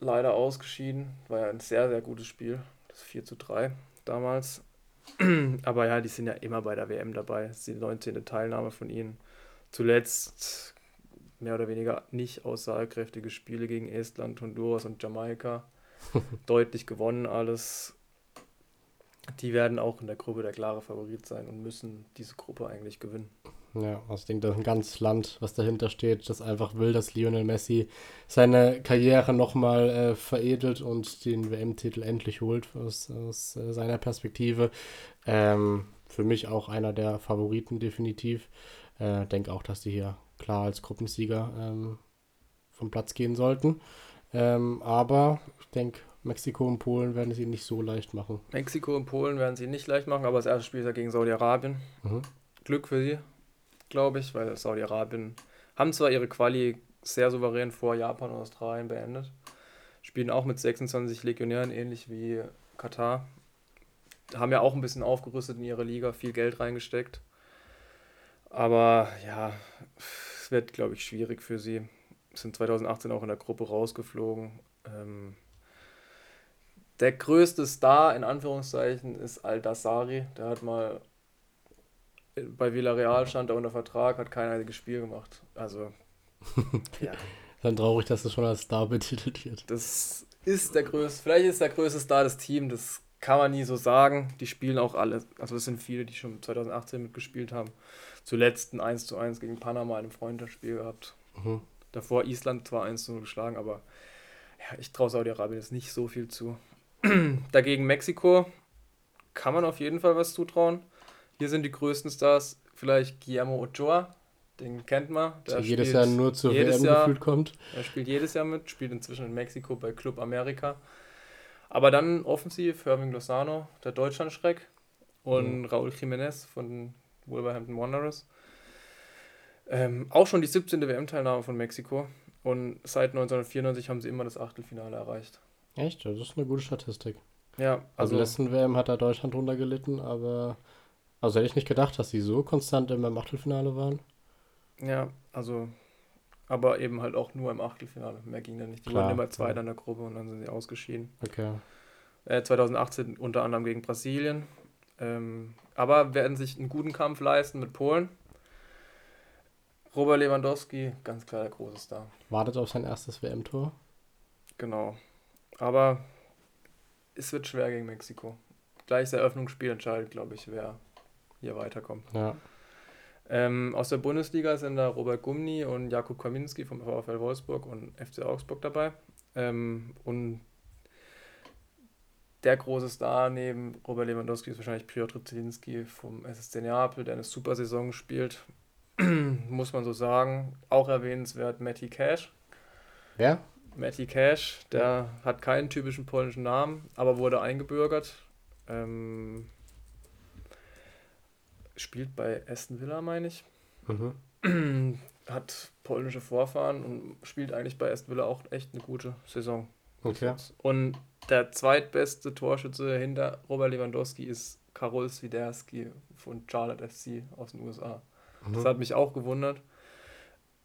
leider ausgeschieden. War ja ein sehr, sehr gutes Spiel. Das 4 zu 3 damals. Aber ja, die sind ja immer bei der WM dabei. Das ist die 19. Teilnahme von ihnen. Zuletzt mehr oder weniger nicht aussagekräftige Spiele gegen Estland, Honduras und Jamaika. Deutlich gewonnen alles. Die werden auch in der Gruppe der klare Favorit sein und müssen diese Gruppe eigentlich gewinnen. Ja, also ich denke, das ist ein ganzes Land, was dahinter steht, das einfach will, dass Lionel Messi seine Karriere nochmal äh, veredelt und den WM-Titel endlich holt aus, aus äh, seiner Perspektive. Ähm, für mich auch einer der Favoriten definitiv. Äh, denke auch, dass die hier klar als Gruppensieger ähm, vom Platz gehen sollten. Ähm, aber ich denke, Mexiko und Polen werden sie nicht so leicht machen. Mexiko und Polen werden sie nicht leicht machen, aber das erste Spiel ist ja gegen Saudi-Arabien. Mhm. Glück für sie, glaube ich, weil Saudi-Arabien haben zwar ihre Quali sehr souverän vor Japan und Australien beendet, spielen auch mit 26 Legionären, ähnlich wie Katar. Haben ja auch ein bisschen aufgerüstet in ihre Liga, viel Geld reingesteckt. Aber ja, es wird, glaube ich, schwierig für sie. Sind 2018 auch in der Gruppe rausgeflogen. Ähm, der größte Star, in Anführungszeichen, ist Al-Dassari. Der hat mal bei Villarreal stand er unter Vertrag, hat kein einziges Spiel gemacht. Also, ja. Dann traurig, dass das schon als Star betitelt wird. Das ist der größte, vielleicht ist der größte Star des Teams, das kann man nie so sagen. Die spielen auch alle, also es sind viele, die schon 2018 mitgespielt haben. Zuletzt ein 1 zu 1 gegen Panama in einem Freundschaftsspiel gehabt. Mhm. Davor Island zwar 1 zu 0 geschlagen, aber ja, ich traue Saudi-Arabien jetzt nicht so viel zu. Dagegen Mexiko kann man auf jeden Fall was zutrauen. Hier sind die größten Stars vielleicht Guillermo Ochoa, den kennt man. Der jedes Jahr nur zur WM Jahr, gefühlt kommt. Er spielt jedes Jahr mit, spielt inzwischen in Mexiko bei Club America. Aber dann offensiv Irving Lozano, der Deutschlandschreck und mhm. Raúl Jiménez von Wolverhampton Wanderers. Ähm, auch schon die 17. WM-Teilnahme von Mexiko. Und seit 1994 haben sie immer das Achtelfinale erreicht. Echt? Das ist eine gute Statistik. Ja, also. also letzten WM hat da Deutschland drunter gelitten, aber. Also hätte ich nicht gedacht, dass sie so konstant immer im Achtelfinale waren. Ja, also. Aber eben halt auch nur im Achtelfinale. Mehr ging da nicht. Die Klar, waren immer Zweiter ja. in der Gruppe und dann sind sie ausgeschieden. Okay. Äh, 2018 unter anderem gegen Brasilien. Ähm, aber werden sich einen guten Kampf leisten mit Polen. Robert Lewandowski, ganz klar der große Star. Wartet auf sein erstes WM-Tor. Genau. Aber es wird schwer gegen Mexiko. Gleich das Eröffnungsspiel entscheidet, glaube ich, wer hier weiterkommt. Ja. Ähm, aus der Bundesliga sind da Robert Gumni und Jakub Kaminski vom VfL Wolfsburg und FC Augsburg dabei. Ähm, und der große Star neben Robert Lewandowski ist wahrscheinlich Piotr Zielinski vom SSC Neapel, der eine super Saison spielt. Muss man so sagen. Auch erwähnenswert Matty Cash. Wer? Matty Cash, der hat keinen typischen polnischen Namen, aber wurde eingebürgert. Ähm, spielt bei Aston Villa, meine ich. Mhm. Hat polnische Vorfahren und spielt eigentlich bei Aston Villa auch echt eine gute Saison. Okay. Und der zweitbeste Torschütze hinter Robert Lewandowski ist Karol Swiderski von Charlotte FC aus den USA. Mhm. Das hat mich auch gewundert.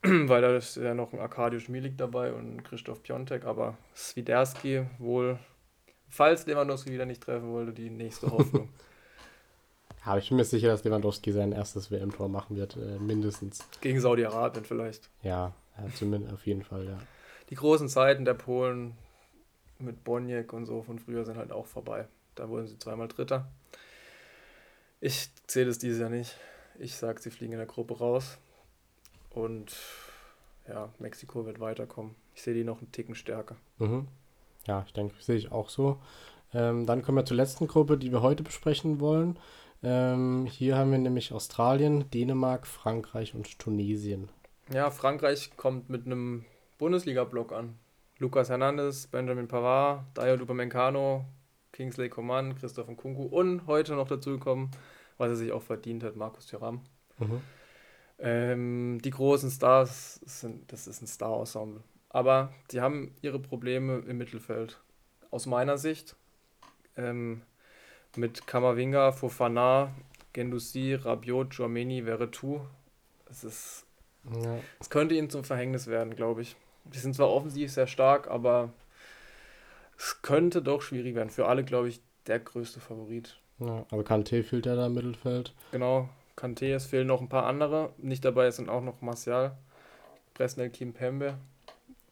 weil da ist ja noch ein Arkadiusz Milik dabei und Christoph Piontek, aber Swiderski wohl, falls Lewandowski wieder nicht treffen wollte, die nächste Hoffnung. Ja, ich bin mir sicher, dass Lewandowski sein erstes WM-Tor machen wird, äh, mindestens. Gegen Saudi-Arabien vielleicht. Ja, ja, zumindest auf jeden Fall, ja. Die großen Zeiten der Polen mit Boniek und so von früher sind halt auch vorbei. Da wurden sie zweimal Dritter. Ich zähle es dieses Jahr nicht. Ich sage, sie fliegen in der Gruppe raus. Und ja, Mexiko wird weiterkommen. Ich sehe die noch einen Ticken stärker. Mhm. Ja, ich denke, sehe ich auch so. Ähm, dann kommen wir zur letzten Gruppe, die wir heute besprechen wollen. Ähm, hier haben wir nämlich Australien, Dänemark, Frankreich und Tunesien. Ja, Frankreich kommt mit einem Bundesliga-Block an. Lucas Hernandez, Benjamin Pavard, Dayo Upamecano, Kingsley Coman, Christoph Nkunku und heute noch dazu gekommen, was er sich auch verdient hat, Markus Thuram. Mhm. Ähm, die großen Stars, sind, das ist ein Star-Ensemble. Aber die haben ihre Probleme im Mittelfeld. Aus meiner Sicht. Ähm, mit Kamavinga, Fofana, Gendusi, Rabiot, Joameni, Veretout. Es ist. Ja. Es könnte ihnen zum Verhängnis werden, glaube ich. Die sind zwar offensiv sehr stark, aber es könnte doch schwierig werden. Für alle, glaube ich, der größte Favorit. Ja, aber Kanté fehlt ja da im Mittelfeld. Genau, Kanté, es fehlen noch ein paar andere. Nicht dabei sind auch noch Martial, Presnel Kimpembe,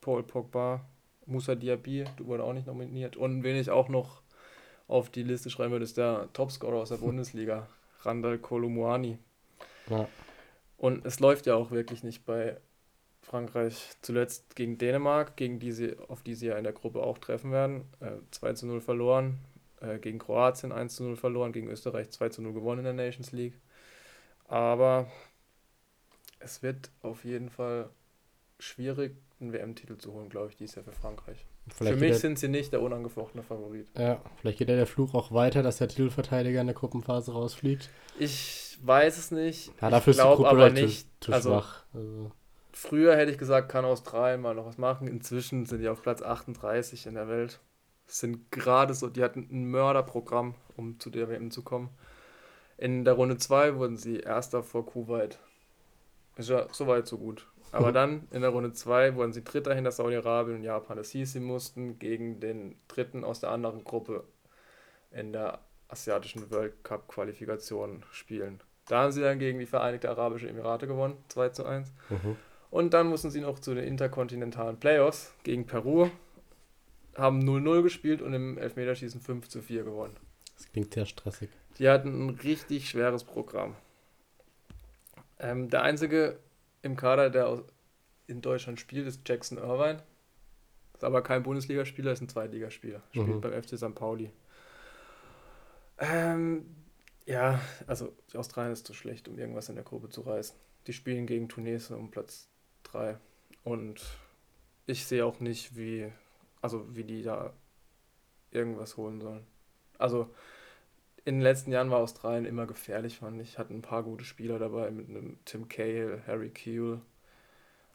Paul Pogba, Musa Diaby, du wurde auch nicht nominiert. Und wen ich auch noch auf die Liste schreiben würde, ist der Topscorer aus der Bundesliga, Randall Kolumuani. Ja. Und es läuft ja auch wirklich nicht bei Frankreich. Zuletzt gegen Dänemark, gegen die sie, auf die sie ja in der Gruppe auch treffen werden. Äh, 2 zu 0 verloren. Äh, gegen Kroatien 1 zu 0 verloren. Gegen Österreich 2 zu 0 gewonnen in der Nations League. Aber es wird auf jeden Fall schwierig, einen WM-Titel zu holen, glaube ich, dies Jahr für Frankreich. Vielleicht für mich der, sind sie nicht der unangefochtene Favorit. Ja, vielleicht geht ja der Fluch auch weiter, dass der Titelverteidiger in der Gruppenphase rausfliegt. Ich weiß es nicht. Ja, dafür ich glaube aber nicht. Zu, zu also, schwach. Also. Früher hätte ich gesagt, kann Australien mal noch was machen. Inzwischen sind die auf Platz 38 in der Welt. Sind gerade so, die hatten ein Mörderprogramm, um zu der WM zu kommen. In der Runde 2 wurden sie erster vor Kuwait. Ist ja soweit so gut. Aber mhm. dann in der Runde 2 wurden sie Dritter hinter Saudi-Arabien und Japan. Das hieß, sie mussten gegen den Dritten aus der anderen Gruppe in der asiatischen World Cup-Qualifikation spielen. Da haben sie dann gegen die Vereinigten Arabischen Emirate gewonnen, 2 zu 1. Mhm. Und dann mussten sie noch zu den interkontinentalen Playoffs gegen Peru, haben 0-0 gespielt und im Elfmeterschießen 5 zu 4 gewonnen. Das klingt sehr stressig. Die hatten ein richtig schweres Programm. Ähm, der einzige im Kader, der in Deutschland spielt, ist Jackson Irvine. Ist aber kein Bundesligaspieler, ist ein Zweitligaspieler. Spielt mhm. beim FC St. Pauli. Ähm, ja, also Australien ist zu schlecht, um irgendwas in der Gruppe zu reißen. Die spielen gegen Tunesien um Platz 3. Und ich sehe auch nicht, wie, also wie die da irgendwas holen sollen. Also in den letzten Jahren war Australien immer gefährlich, fand ich. Hatten ein paar gute Spieler dabei mit einem Tim Cahill, Harry Kewell.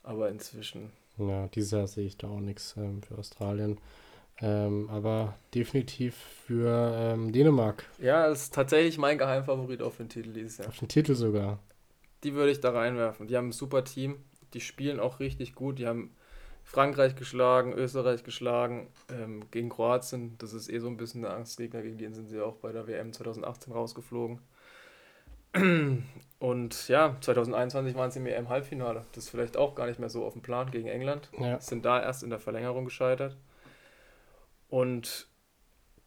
Aber inzwischen. Ja, dieses Jahr sehe ich da auch nichts ähm, für Australien. Ähm, aber definitiv für ähm, Dänemark. Ja, ist tatsächlich mein Geheimfavorit auf den Titel dieses Jahr. Auf den Titel sogar. Die würde ich da reinwerfen. Die haben ein super Team. Die spielen auch richtig gut. Die haben Frankreich geschlagen, Österreich geschlagen, ähm, gegen Kroatien. Das ist eh so ein bisschen der Angstgegner, gegen den sind sie auch bei der WM 2018 rausgeflogen. Und ja, 2021 waren sie im EM-Halbfinale. Das ist vielleicht auch gar nicht mehr so auf dem Plan gegen England. Ja. Sind da erst in der Verlängerung gescheitert. Und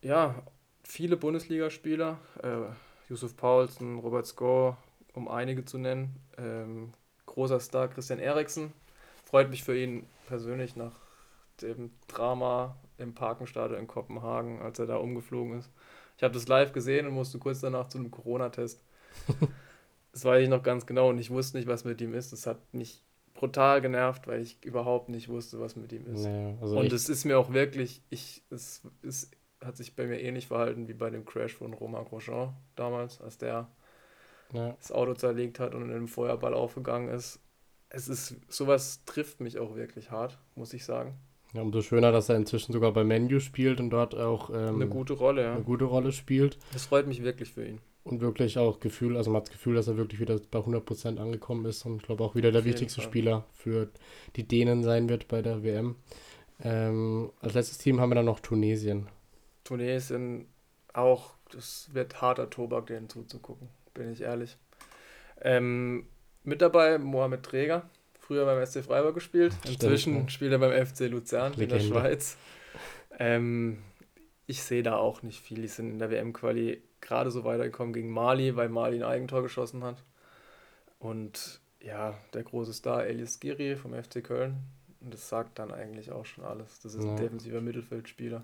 ja, viele Bundesligaspieler, äh, Yusuf Paulsen, Robert Sko, um einige zu nennen. Ähm, großer Star Christian Eriksen. Freut mich für ihn persönlich nach dem Drama im Parkenstadion in Kopenhagen, als er da umgeflogen ist. Ich habe das live gesehen und musste kurz danach zu einem Corona-Test. das weiß ich noch ganz genau und ich wusste nicht, was mit ihm ist. Das hat mich brutal genervt, weil ich überhaupt nicht wusste, was mit ihm ist. Nee, also und es ist mir auch wirklich, ich, es, es hat sich bei mir ähnlich verhalten wie bei dem Crash von Romain Grosjean damals, als der ja. das Auto zerlegt hat und in einem Feuerball aufgegangen ist es ist, sowas trifft mich auch wirklich hart, muss ich sagen. Ja, umso schöner, dass er inzwischen sogar bei Menu spielt und dort auch ähm, eine gute Rolle, ja. Eine gute Rolle spielt. Das freut mich wirklich für ihn. Und wirklich auch Gefühl, also man hat das Gefühl, dass er wirklich wieder bei 100% angekommen ist und ich glaube auch wieder der wichtigste Fall. Spieler für die Dänen sein wird bei der WM. Ähm, als letztes Team haben wir dann noch Tunesien. Tunesien auch, das wird harter Tobak, denen zuzugucken, bin ich ehrlich. Ähm, mit dabei Mohamed Träger, früher beim SC Freiburg gespielt. Inzwischen Stimmt, spielt er beim FC Luzern Legende. in der Schweiz. Ähm, ich sehe da auch nicht viel. Die sind in der WM-Quali gerade so weitergekommen gegen Mali, weil Mali ein Eigentor geschossen hat. Und ja, der große Star Elias Giri vom FC Köln. Und das sagt dann eigentlich auch schon alles. Das ist ja. ein defensiver Mittelfeldspieler.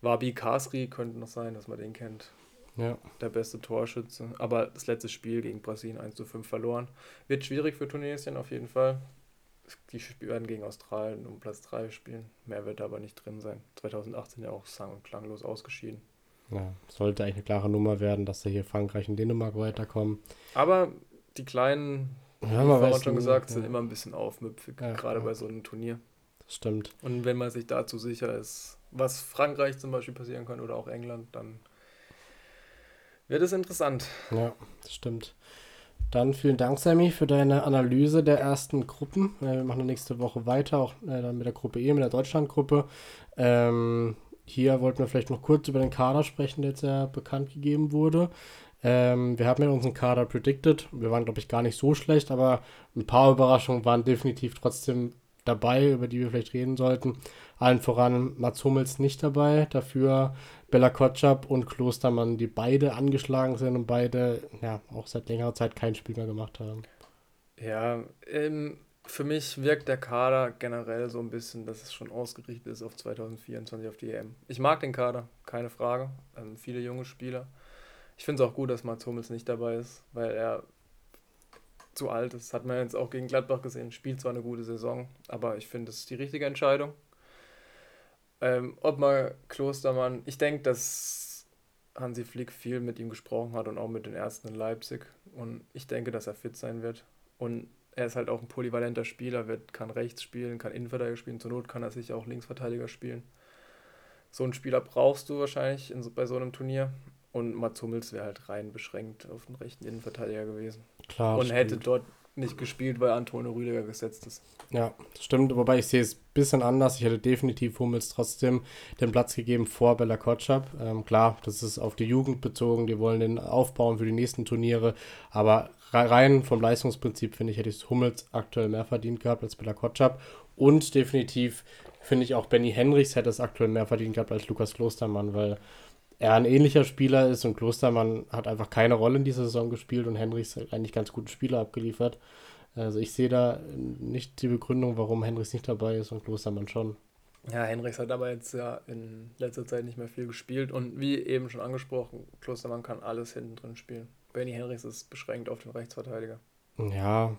Wabi Kasri könnte noch sein, dass man den kennt. Ja. Der beste Torschütze. Aber das letzte Spiel gegen Brasilien 1 zu 5 verloren. Wird schwierig für Tunesien auf jeden Fall. Die werden gegen Australien um Platz 3 spielen. Mehr wird aber nicht drin sein. 2018 ja auch sang- und klanglos ausgeschieden. Ja, sollte eigentlich eine klare Nummer werden, dass da hier Frankreich und Dänemark weiterkommen. Aber die kleinen, ja, wie vorhin schon gesagt, ja. sind immer ein bisschen aufmüpfig, ja, gerade bei so einem Turnier. Das stimmt. Und wenn man sich dazu sicher ist, was Frankreich zum Beispiel passieren kann oder auch England, dann wird es interessant. Ja, das stimmt. Dann vielen Dank, Sammy, für deine Analyse der ersten Gruppen. Äh, wir machen nächste Woche weiter, auch äh, dann mit der Gruppe E, mit der Deutschlandgruppe. Ähm, hier wollten wir vielleicht noch kurz über den Kader sprechen, der jetzt ja bekannt gegeben wurde. Ähm, wir haben ja unseren Kader predicted. Wir waren, glaube ich, gar nicht so schlecht, aber ein paar Überraschungen waren definitiv trotzdem dabei, über die wir vielleicht reden sollten. Allen voran Mats Hummels nicht dabei, dafür Bella Kotschap und Klostermann, die beide angeschlagen sind und beide ja auch seit längerer Zeit kein Spiel mehr gemacht haben. Ja, ähm, für mich wirkt der Kader generell so ein bisschen, dass es schon ausgerichtet ist auf 2024 auf die EM. Ich mag den Kader, keine Frage. Ähm, viele junge Spieler. Ich finde es auch gut, dass Mats Hummels nicht dabei ist, weil er zu alt ist. Hat man jetzt auch gegen Gladbach gesehen. Spielt zwar eine gute Saison, aber ich finde, es ist die richtige Entscheidung. Ähm, ob mal Klostermann, ich denke, dass Hansi Flick viel mit ihm gesprochen hat und auch mit den Ersten in Leipzig. Und ich denke, dass er fit sein wird. Und er ist halt auch ein polyvalenter Spieler, wird, kann rechts spielen, kann Innenverteidiger spielen, zur Not kann er sich auch Linksverteidiger spielen. So einen Spieler brauchst du wahrscheinlich in, bei so einem Turnier. Und Mats Hummels wäre halt rein beschränkt auf den rechten Innenverteidiger gewesen. Klar. Und stimmt. hätte dort nicht gespielt, weil Antonio Rüdiger gesetzt ist. Ja, das stimmt, wobei ich sehe es ein bisschen anders. Ich hätte definitiv Hummels trotzdem den Platz gegeben vor Bella Kotschap. Ähm, klar, das ist auf die Jugend bezogen, die wollen den aufbauen für die nächsten Turniere, aber rein vom Leistungsprinzip finde ich, hätte ich Hummels aktuell mehr verdient gehabt als Bella Kotschap und definitiv finde ich auch Benny Henrichs hätte es aktuell mehr verdient gehabt als Lukas Klostermann, weil er ein ähnlicher Spieler ist und Klostermann hat einfach keine Rolle in dieser Saison gespielt und Henrichs hat eigentlich ganz gute Spieler abgeliefert. Also ich sehe da nicht die Begründung, warum Henrichs nicht dabei ist und Klostermann schon. Ja, Henrichs hat aber jetzt ja in letzter Zeit nicht mehr viel gespielt und wie eben schon angesprochen, Klostermann kann alles hinten drin spielen. Benny Henrichs ist beschränkt auf den Rechtsverteidiger. Ja,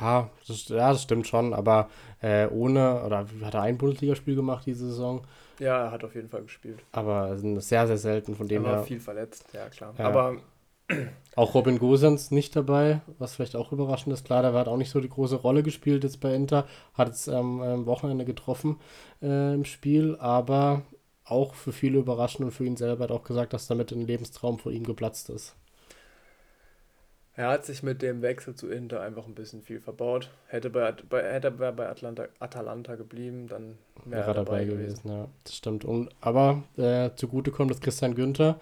ja, das, ja, das stimmt schon, aber äh, ohne, oder hat er ein Bundesligaspiel gemacht diese Saison? Ja, er hat auf jeden Fall gespielt. Aber sehr, sehr selten von dem er war her. viel verletzt, ja klar. Ja. Aber auch Robin Gosens nicht dabei, was vielleicht auch überraschend ist. Klar, der hat auch nicht so die große Rolle gespielt jetzt bei Inter, hat es ähm, am Wochenende getroffen äh, im Spiel, aber auch für viele überraschend und für ihn selber hat auch gesagt, dass damit ein Lebenstraum vor ihm geplatzt ist. Er hat sich mit dem Wechsel zu Inter einfach ein bisschen viel verbaut. Hätte bei, bei, hätte er bei Atlanta, Atalanta geblieben, dann wäre er dabei, gewesen. gewesen. Ja, das stimmt. Und, aber äh, zugute kommt, dass Christian Günther,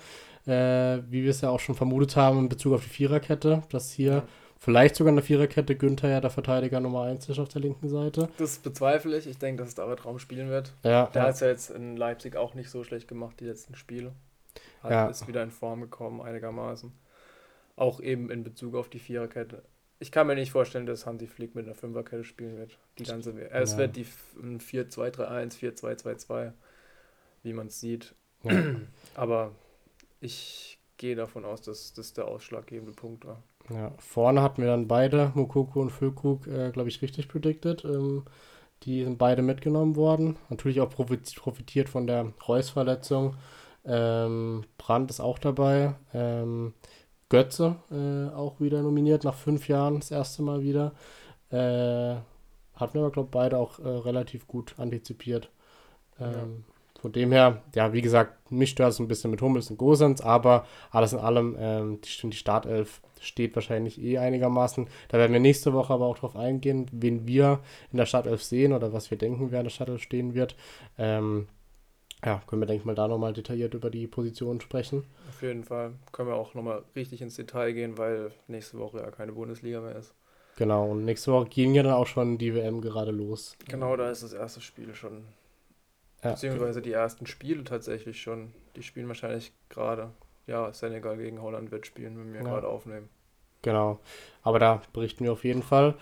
äh, wie wir es ja auch schon vermutet haben in Bezug auf die Viererkette, dass hier ja. vielleicht sogar in der Viererkette Günther ja der Verteidiger Nummer 1 ist auf der linken Seite. Das bezweifle ich. Ich denke, dass es David Raum spielen wird. Ja, der ja. hat es ja jetzt in Leipzig auch nicht so schlecht gemacht, die letzten Spiele. Hat, ja. Ist wieder in Form gekommen, einigermaßen. Auch eben in Bezug auf die Viererkette. Ich kann mir nicht vorstellen, dass Hansi Flick mit einer Fünferkette spielen wird. Die ganze ja. Es wird die 4-2-3-1, 4-2-2-2, wie man es sieht. Ja. Aber ich gehe davon aus, dass das der ausschlaggebende Punkt war. Ja, vorne hatten wir dann beide, Mukoko und Füllkrug, äh, glaube ich, richtig predicted. Ähm, die sind beide mitgenommen worden. Natürlich auch profitiert von der Reus-Verletzung. Ähm, Brandt ist auch dabei. Ähm, Götze äh, auch wieder nominiert, nach fünf Jahren das erste Mal wieder. Äh, hatten wir aber, glaube ich, beide auch äh, relativ gut antizipiert. Ähm, ja. Von dem her, ja, wie gesagt, mich stört es ein bisschen mit Hummels und Gosens, aber alles in allem, ähm, die, die Startelf steht wahrscheinlich eh einigermaßen. Da werden wir nächste Woche aber auch drauf eingehen, wen wir in der Startelf sehen oder was wir denken, wer in der Startelf stehen wird. Ähm, ja, können wir, denke ich mal, da nochmal detailliert über die Positionen sprechen. Auf jeden Fall. Können wir auch nochmal richtig ins Detail gehen, weil nächste Woche ja keine Bundesliga mehr ist. Genau, und nächste Woche ging ja dann auch schon die WM gerade los. Genau, da ist das erste Spiel schon. Ja. Beziehungsweise die ersten Spiele tatsächlich schon. Die spielen wahrscheinlich gerade. Ja, Senegal gegen Holland wird spielen, wenn wir ja. gerade aufnehmen. Genau, aber da berichten wir auf jeden Fall.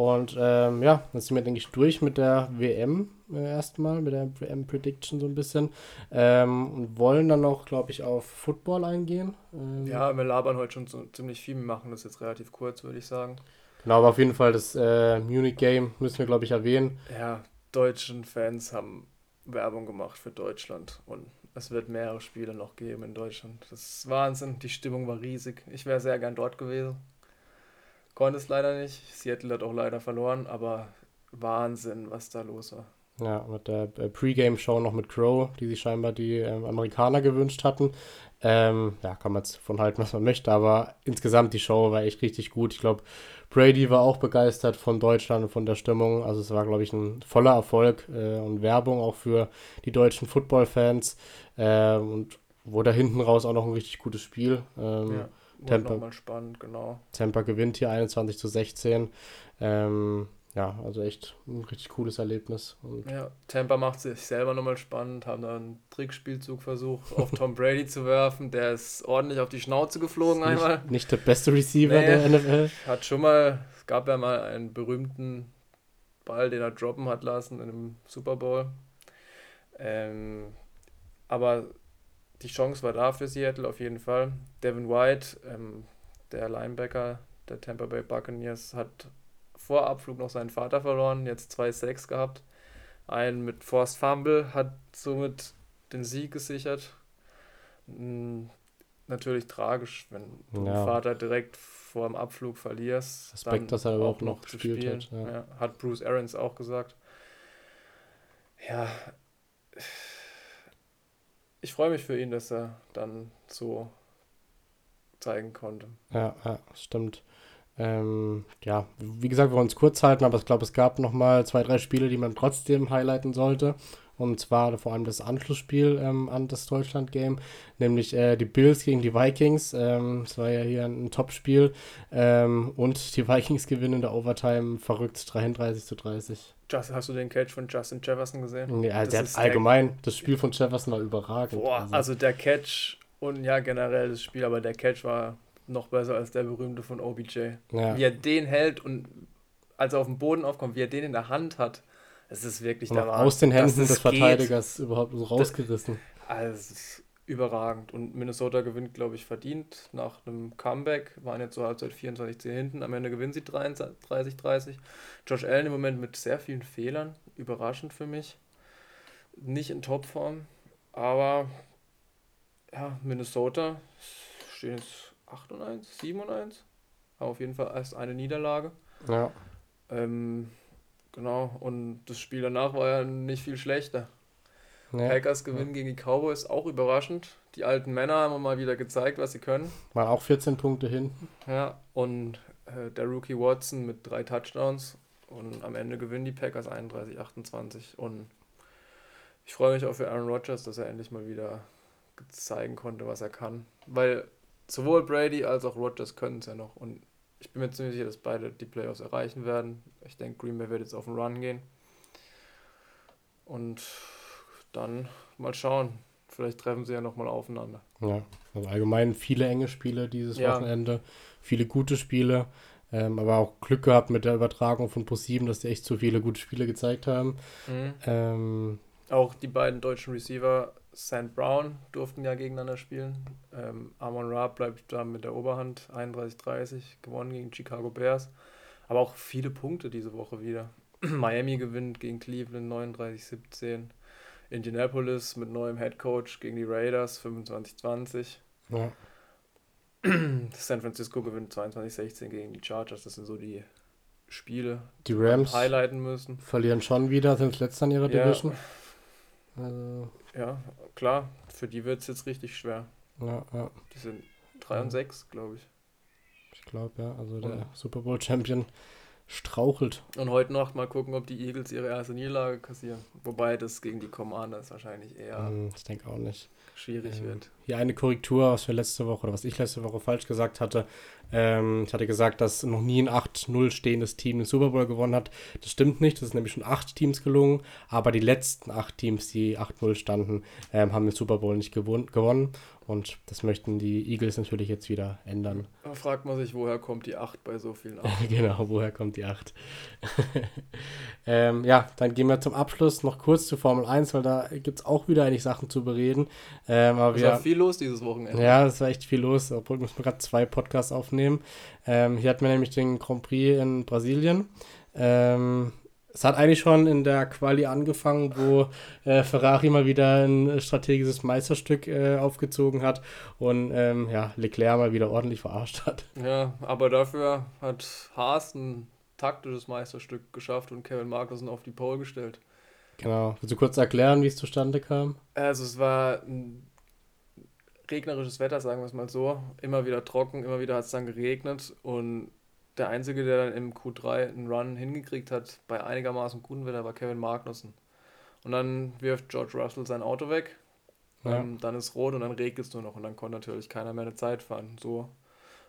Und ähm, ja, dann sind wir, denke ich, durch mit der WM äh, erstmal, mit der WM-Prediction so ein bisschen. Ähm, und wollen dann noch, glaube ich, auf Football eingehen. Ähm, ja, wir labern heute schon so ziemlich viel. Wir machen das jetzt relativ kurz, würde ich sagen. Genau, aber auf jeden Fall das äh, Munich-Game müssen wir, glaube ich, erwähnen. Ja, deutschen Fans haben Werbung gemacht für Deutschland und es wird mehrere Spiele noch geben in Deutschland. Das ist Wahnsinn, die Stimmung war riesig. Ich wäre sehr gern dort gewesen. Konnte es leider nicht. Seattle hat auch leider verloren, aber Wahnsinn, was da los war. Ja, mit der äh, Pre-Game-Show noch mit Crow, die sich scheinbar die ähm, Amerikaner gewünscht hatten. Ähm, ja, kann man jetzt von halten, was man möchte, aber insgesamt die Show war echt richtig gut. Ich glaube, Brady war auch begeistert von Deutschland und von der Stimmung. Also es war, glaube ich, ein voller Erfolg äh, und Werbung auch für die deutschen Football-Fans. Äh, und wurde hinten raus auch noch ein richtig gutes Spiel. Ähm, ja Tampa, nochmal spannend, genau. Tampa gewinnt hier 21 zu 16. Ähm, ja, also echt ein richtig cooles Erlebnis. Und Ja, Tampa macht sich selber nochmal spannend, haben da einen Trickspielzug versucht, auf Tom Brady zu werfen. Der ist ordentlich auf die Schnauze geflogen einmal. nicht, nicht der beste Receiver Nee. der NFL. Hat schon mal, es gab ja mal einen berühmten Ball, den er droppen hat lassen in einem Super Bowl. Ähm, aber die Chance war da für Seattle auf jeden Fall. Devin White, ähm, der Linebacker der Tampa Bay Buccaneers, hat vor Abflug noch seinen Vater verloren, jetzt zwei Sacks gehabt. Einen mit Forced Fumble, hat somit den Sieg gesichert. Mm, Natürlich tragisch, wenn du Ja. den Vater direkt vor dem Abflug verlierst. Respekt, dass er überhaupt auch noch gespielt hat, ja. Ja, hat Bruce Arians auch gesagt. Ja, ich freue mich für ihn, dass er dann so zeigen konnte. Ja, ja, stimmt. Ähm, ja, wie gesagt, wir wollen es kurz halten, aber ich glaube, es gab noch mal zwei, drei Spiele, die man trotzdem highlighten sollte. Und zwar vor allem das Anschlussspiel ähm, an das Deutschland-Game, nämlich äh, die Bills gegen die Vikings. Ähm, Es war ja hier ein, ein Top-Spiel. Ähm, und die Vikings gewinnen in der Overtime verrückt 33 zu 30. Just, hast du den Catch von Justin Jefferson gesehen? Ja, Das der hat allgemein, das Spiel von Jefferson war überragend. Boah, also der Catch und ja, generell das Spiel, aber der Catch war noch besser als der berühmte von OBJ. ja. Wie er den hält und als er auf den Boden aufkommt, wie er den in der Hand hat, es ist wirklich Und der Wahnsinn. aus den Händen es des geht. Verteidigers überhaupt so rausgerissen. Also, es ist überragend. Und Minnesota gewinnt, glaube ich, verdient nach einem Comeback. Waren jetzt zur Halbzeit 24-10 hinten. Am Ende gewinnen sie 33-30. Josh Allen im Moment mit sehr vielen Fehlern. Überraschend für mich. Nicht in Topform. Aber ja, Minnesota stehen jetzt 8 und 1, 7 und 1. Haben auf jeden Fall erst eine Niederlage. Ja. Ähm, genau. Und das Spiel danach war ja nicht viel schlechter. Ja. Packers gewinnen gegen die Cowboys, auch überraschend. Die alten Männer haben mal wieder gezeigt, was sie können. Waren auch 14 Punkte hinten. Ja, und äh, der Rookie Watson mit drei Touchdowns. Und am Ende gewinnen die Packers 31-28. Und ich freue mich auch für Aaron Rodgers, dass er endlich mal wieder zeigen konnte, was er kann. Weil sowohl Brady als auch Rodgers können es ja noch. Und ich bin mir ziemlich sicher, dass beide die Playoffs erreichen werden. Ich denke, Green Bay wird jetzt auf den Run gehen. Und dann mal schauen. Vielleicht treffen sie ja nochmal aufeinander. Ja, also allgemein viele enge Spiele dieses Ja. Wochenende, viele gute Spiele, ähm, aber auch Glück gehabt mit der Übertragung von Pro7, dass die echt so viele gute Spiele gezeigt haben. Ähm, Auch die beiden deutschen Receiver, St. Brown, durften ja gegegeneinander spielen. Ähm, Amon Ra bleibt da mit der Oberhand, 31-30, gewonnen gegen Chicago Bears. Aber auch viele Punkte diese Woche wieder. Miami gewinnt gegen Cleveland 39-17. Indianapolis mit neuem Headcoach gegen die Raiders 25-20. ja, San Francisco gewinnt 22-16 gegen die Chargers. Das sind so die Spiele, die die Rams highlighten müssen. verlieren schon wieder, sind letzter in ihrer Ja. Division. Also, Ja, klar, für die wird es jetzt richtig schwer. ja, ja, Die sind 3 und 6, glaube ich. ich glaube, ja, also der Ja. Super Bowl Champion strauchelt. Und heute Nacht mal gucken, ob die Eagles ihre erste Niederlage kassieren. Wobei das gegen die Commanders wahrscheinlich eher Hm, ich denke auch nicht. schwierig Ähm, wird. Hier eine Korrektur, was wir letzte Woche oder was ich letzte Woche falsch gesagt hatte. Ähm, ich hatte gesagt, dass noch nie ein 8-0 stehendes Team den Super Bowl gewonnen hat. Das stimmt nicht, das ist nämlich schon acht Teams gelungen, aber die letzten acht Teams, die 8-0 standen, ähm, haben den Super Bowl nicht gewon gewonnen und das möchten die Eagles natürlich jetzt wieder ändern. Da fragt man sich, woher kommt die 8 bei so vielen 8? genau, woher kommt die 8? ähm, ja, dann gehen wir zum Abschluss noch kurz zu Formel 1, weil da gibt es auch wieder eigentlich Sachen zu bereden. Ähm, aber Es wir, war viel los dieses Wochenende. ja, es war echt viel los, obwohl wir gerade zwei Podcasts aufnehmen. Ähm, hier hatten wir nämlich den Grand Prix in Brasilien. Ähm, es hat eigentlich schon in der Quali angefangen, wo äh, Ferrari mal wieder ein strategisches Meisterstück äh, aufgezogen hat und ähm, ja, Leclerc mal wieder ordentlich verarscht hat. Ja, aber dafür hat Haas ein taktisches Meisterstück geschafft und Kevin Magnussen auf die Pole gestellt. Genau. Willst du kurz erklären, wie es zustande kam? Also es war ein regnerisches Wetter, sagen wir es mal so. Immer wieder trocken, immer wieder hat es dann geregnet und der Einzige, der dann im Q3 einen Run hingekriegt hat, bei einigermaßen gutem Wetter, war Kevin Magnussen. Und dann wirft George Russell sein Auto weg, Ja. ähm, dann ist rot und dann regnet es nur noch und dann konnte natürlich keiner mehr eine Zeit fahren. So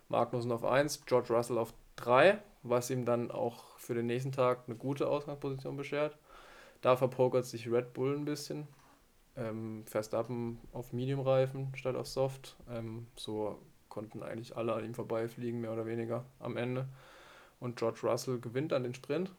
Magnussen auf 1, George Russell auf 3, was ihm dann auch für den nächsten Tag eine gute Ausgangsposition beschert. Da verpokert sich Red Bull ein bisschen. Ähm, Verstappen auf Medium-Reifen statt auf Soft. Ähm, so konnten eigentlich alle an ihm vorbeifliegen, mehr oder weniger am Ende. Und George Russell gewinnt dann den Sprint.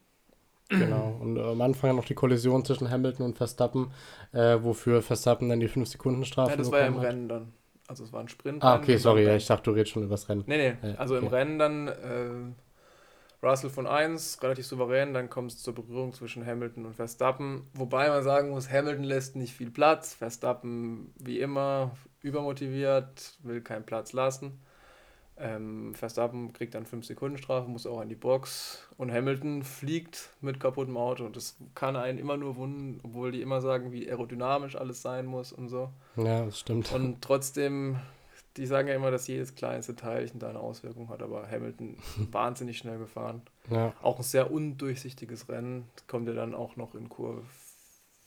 Genau. Und äh, am Anfang noch die Kollision zwischen Hamilton und Verstappen, äh, wofür Verstappen dann die 5-Sekunden-Strafe Ja, das war ja im Rennen dann. Also es war ein Sprint. Ah, okay, sorry, ja, ich dachte, du redest schon über das Rennen. Nee, nee, also okay. im Rennen dann äh, Russell von 1, relativ souverän, dann kommt es zur Berührung zwischen Hamilton und Verstappen. Wobei man sagen muss, Hamilton lässt nicht viel Platz, Verstappen wie immer übermotiviert, will keinen Platz lassen. Ähm, Verstappen kriegt dann 5 Sekunden Strafe, muss auch an die Box. Und Hamilton fliegt mit kaputtem Auto. Das kann einen immer nur wundern, obwohl die immer sagen, wie aerodynamisch alles sein muss und so. Ja, das stimmt. Und trotzdem, die sagen ja immer, dass jedes kleinste Teilchen da eine Auswirkung hat, aber Hamilton wahnsinnig schnell gefahren. Ja. Auch ein sehr undurchsichtiges Rennen. Kommt er dann auch noch in Kurve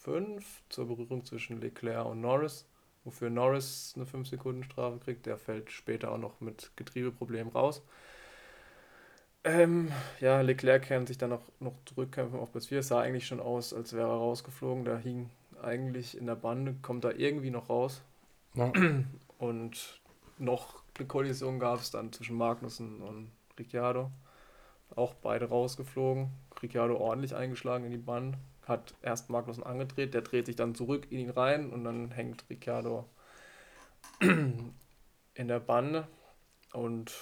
5 zur Berührung zwischen Leclerc und Norris wofür Norris eine 5-Sekunden-Strafe kriegt. Der fällt später auch noch mit Getriebeproblemen raus. Ähm, ja, Leclerc kann sich dann noch, noch zurückkämpfen auf Platz 4. Es sah eigentlich schon aus, als wäre er rausgeflogen. Da hing eigentlich in der Bande, kommt da irgendwie noch raus. Ja. Und noch eine Kollision gab es dann zwischen Magnussen und Ricciardo. Auch beide rausgeflogen. Ricciardo ordentlich eingeschlagen in die Band hat erst Magnussen angedreht, der dreht sich dann zurück in ihn rein und dann hängt Ricciardo in der Bande. Und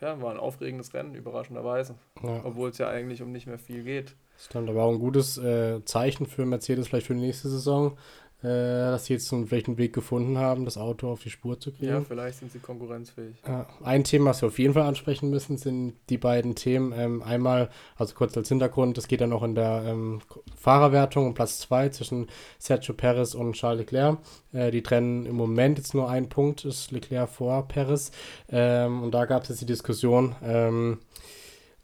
ja, war ein aufregendes Rennen, überraschenderweise. Ja. Obwohl es ja eigentlich um nicht mehr viel geht. Stimmt, aber auch ein gutes äh, Zeichen für Mercedes vielleicht für die nächste Saison, dass sie jetzt so vielleicht einen Weg gefunden haben, das Auto auf die Spur zu kriegen. Ja, vielleicht sind sie konkurrenzfähig. Ein Thema, was wir auf jeden Fall ansprechen müssen, sind die beiden Themen. Ähm, einmal, also kurz als Hintergrund, es geht dann noch in der ähm, Fahrerwertung um Platz 2 zwischen Sergio Perez und Charles Leclerc. Äh, die trennen im Moment jetzt nur einen Punkt, ist Leclerc vor Perez. Ähm, und da gab es jetzt die Diskussion,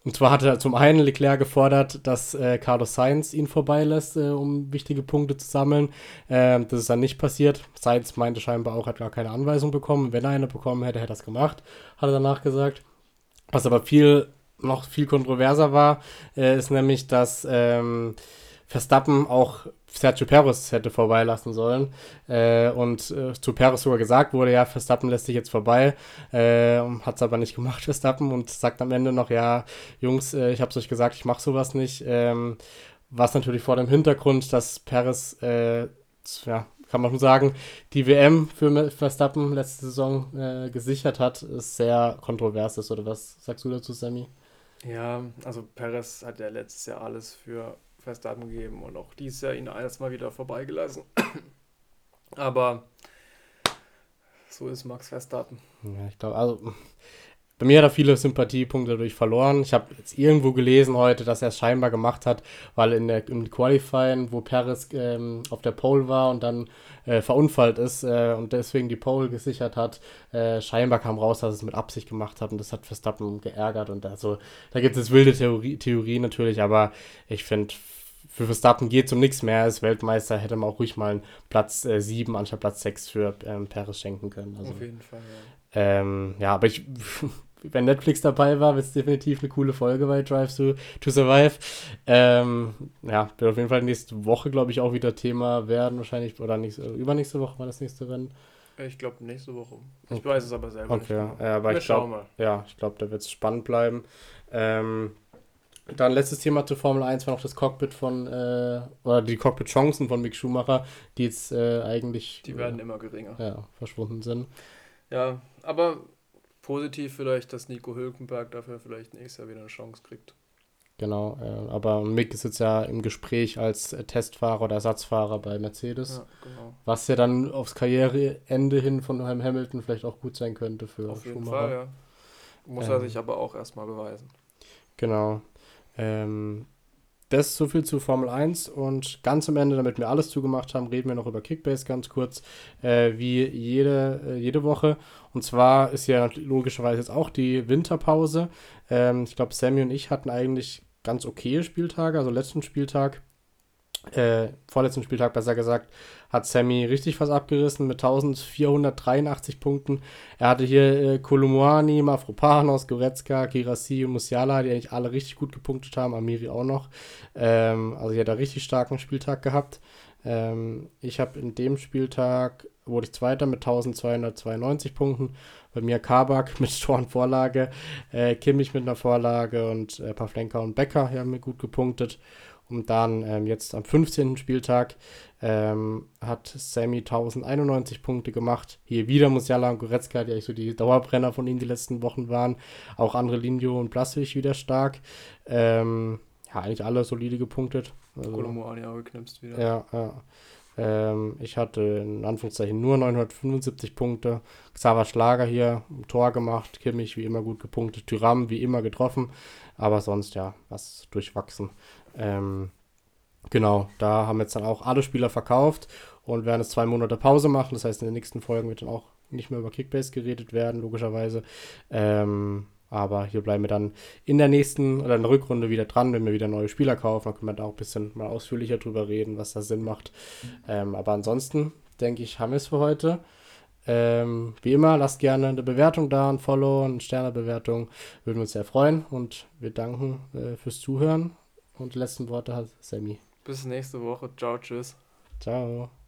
und zwar hatte zum einen Leclerc gefordert, dass äh, Carlos Sainz ihn vorbeilässt, äh, um wichtige Punkte zu sammeln. Ähm, das ist dann nicht passiert. Sainz meinte scheinbar auch, hat gar keine Anweisung bekommen. Wenn er eine bekommen hätte, hätte er das gemacht, hat er danach gesagt. Was aber viel, noch viel kontroverser war, äh, ist nämlich, dass ähm, Verstappen auch Sergio Perez hätte vorbeilassen sollen. Äh, und äh, zu Perez sogar gesagt wurde, ja, Verstappen lässt sich jetzt vorbei. Äh, hat es aber nicht gemacht, Verstappen, und sagt am Ende noch, ja, Jungs, äh, ich habe es euch gesagt, ich mache sowas nicht. Ähm, was natürlich vor dem Hintergrund, dass Perez, äh, ja, kann man schon sagen, die WM für Verstappen letzte Saison äh, gesichert hat, ist sehr kontrovers ist. Oder was sagst du dazu, Sammy? Ja, also Perez hat ja letztes Jahr alles für Verstappen gegeben und auch dieses Jahr ihn erstmal wieder vorbeigelassen. Aber so ist Max Verstappen. Ja, ich glaube, also bei mir hat er viele Sympathiepunkte dadurch verloren. Ich habe jetzt irgendwo gelesen heute, dass er es scheinbar gemacht hat, weil in der im Qualifying, wo Perez ähm, auf der Pole war und dann äh, verunfallt ist äh, und deswegen die Pole gesichert hat, äh, scheinbar kam raus, dass es mit Absicht gemacht hat und das hat Verstappen geärgert und also da gibt es wilde Theorie, Theorie natürlich, aber ich finde für Verstappen geht es um nichts mehr. Als Weltmeister hätte man auch ruhig mal einen Platz äh, 7 anstatt Platz 6 für ähm, Perez schenken können. Also, Auf jeden Fall, ja. Ähm, ja, aber ich, wenn Netflix dabei war, wird es definitiv eine coole Folge bei Drive to, to Survive. Ähm, ja, wird auf jeden Fall nächste Woche, glaube ich, auch wieder Thema werden. Wahrscheinlich, oder nächste, übernächste Woche war das nächste Rennen. Ich glaube nächste Woche. Ich okay. weiß es aber selber okay. nicht. Okay, ja, aber Wir ich glaube, ja, ich glaube, da wird es spannend bleiben. Ähm, dann letztes Thema zur Formel 1 war noch das Cockpit von, äh, oder die Cockpit-Chancen von Mick Schumacher, die jetzt äh, eigentlich. Die werden äh, immer geringer. Ja, verschwunden sind. Ja, aber positiv vielleicht, dass Nico Hülkenberg dafür vielleicht nächstes Jahr wieder eine Chance kriegt. Genau, äh, aber Mick ist jetzt ja im Gespräch als Testfahrer oder Ersatzfahrer bei Mercedes. Ja, genau. Was ja dann aufs Karriereende hin von Hamilton vielleicht auch gut sein könnte für Auf jeden Schumacher. Fall, ja. Muss ähm, er sich aber auch erstmal beweisen. Genau. Ähm, das ist so viel zu Formel 1 und ganz am Ende, damit wir alles zugemacht haben, reden wir noch über Kickbase ganz kurz, äh, wie jede, äh, jede Woche. Und zwar ist ja logischerweise jetzt auch die Winterpause. Ähm, ich glaube, Sammy und ich hatten eigentlich ganz okay Spieltage, also letzten Spieltag, äh, vorletzten Spieltag besser gesagt, hat Sammy richtig was abgerissen mit 1483 Punkten. Er hatte hier äh, Kolumuani, Mafropanos, Goretzka, Girassi und Musiala, die eigentlich alle richtig gut gepunktet haben, Amiri auch noch. Ähm, also hier hat er richtig starken Spieltag gehabt. Ähm, ich habe in dem Spieltag, wurde ich Zweiter mit 1292 Punkten. Bei mir Kabak mit Tor Vorlage, äh, Kimmich mit einer Vorlage und äh, Pavlenka und Becker haben mir gut gepunktet. Und dann ähm, jetzt am 15. Spieltag ähm, hat Sammy 1091 Punkte gemacht. Hier wieder Musiala und Goretzka, die eigentlich so die Dauerbrenner von ihm die letzten Wochen waren. Auch andere Linio und Blaswig wieder stark. Ähm, ja, eigentlich alle solide gepunktet. Also, geknipst wieder. Ja, ja. Ähm, ich hatte in Anführungszeichen nur 975 Punkte. Xaver Schlager hier ein Tor gemacht. Kimmich wie immer gut gepunktet. Tyram wie immer getroffen. Aber sonst ja, was durchwachsen. Ähm, genau, da haben jetzt dann auch alle Spieler verkauft und werden jetzt zwei Monate Pause machen. Das heißt, in den nächsten Folgen wird dann auch nicht mehr über Kickbase geredet werden, logischerweise. Ähm, aber hier bleiben wir dann in der nächsten oder in der Rückrunde wieder dran, wenn wir wieder neue Spieler kaufen. Dann können wir da auch ein bisschen mal ausführlicher drüber reden, was da Sinn macht. Ähm, aber ansonsten denke ich, haben wir es für heute. Ähm, wie immer, lasst gerne eine Bewertung da, ein Follow, eine Sternebewertung. Würden wir uns sehr freuen und wir danken äh, fürs Zuhören. Und die letzten Worte hat Sammy. Bis nächste Woche. Ciao, tschüss. Ciao.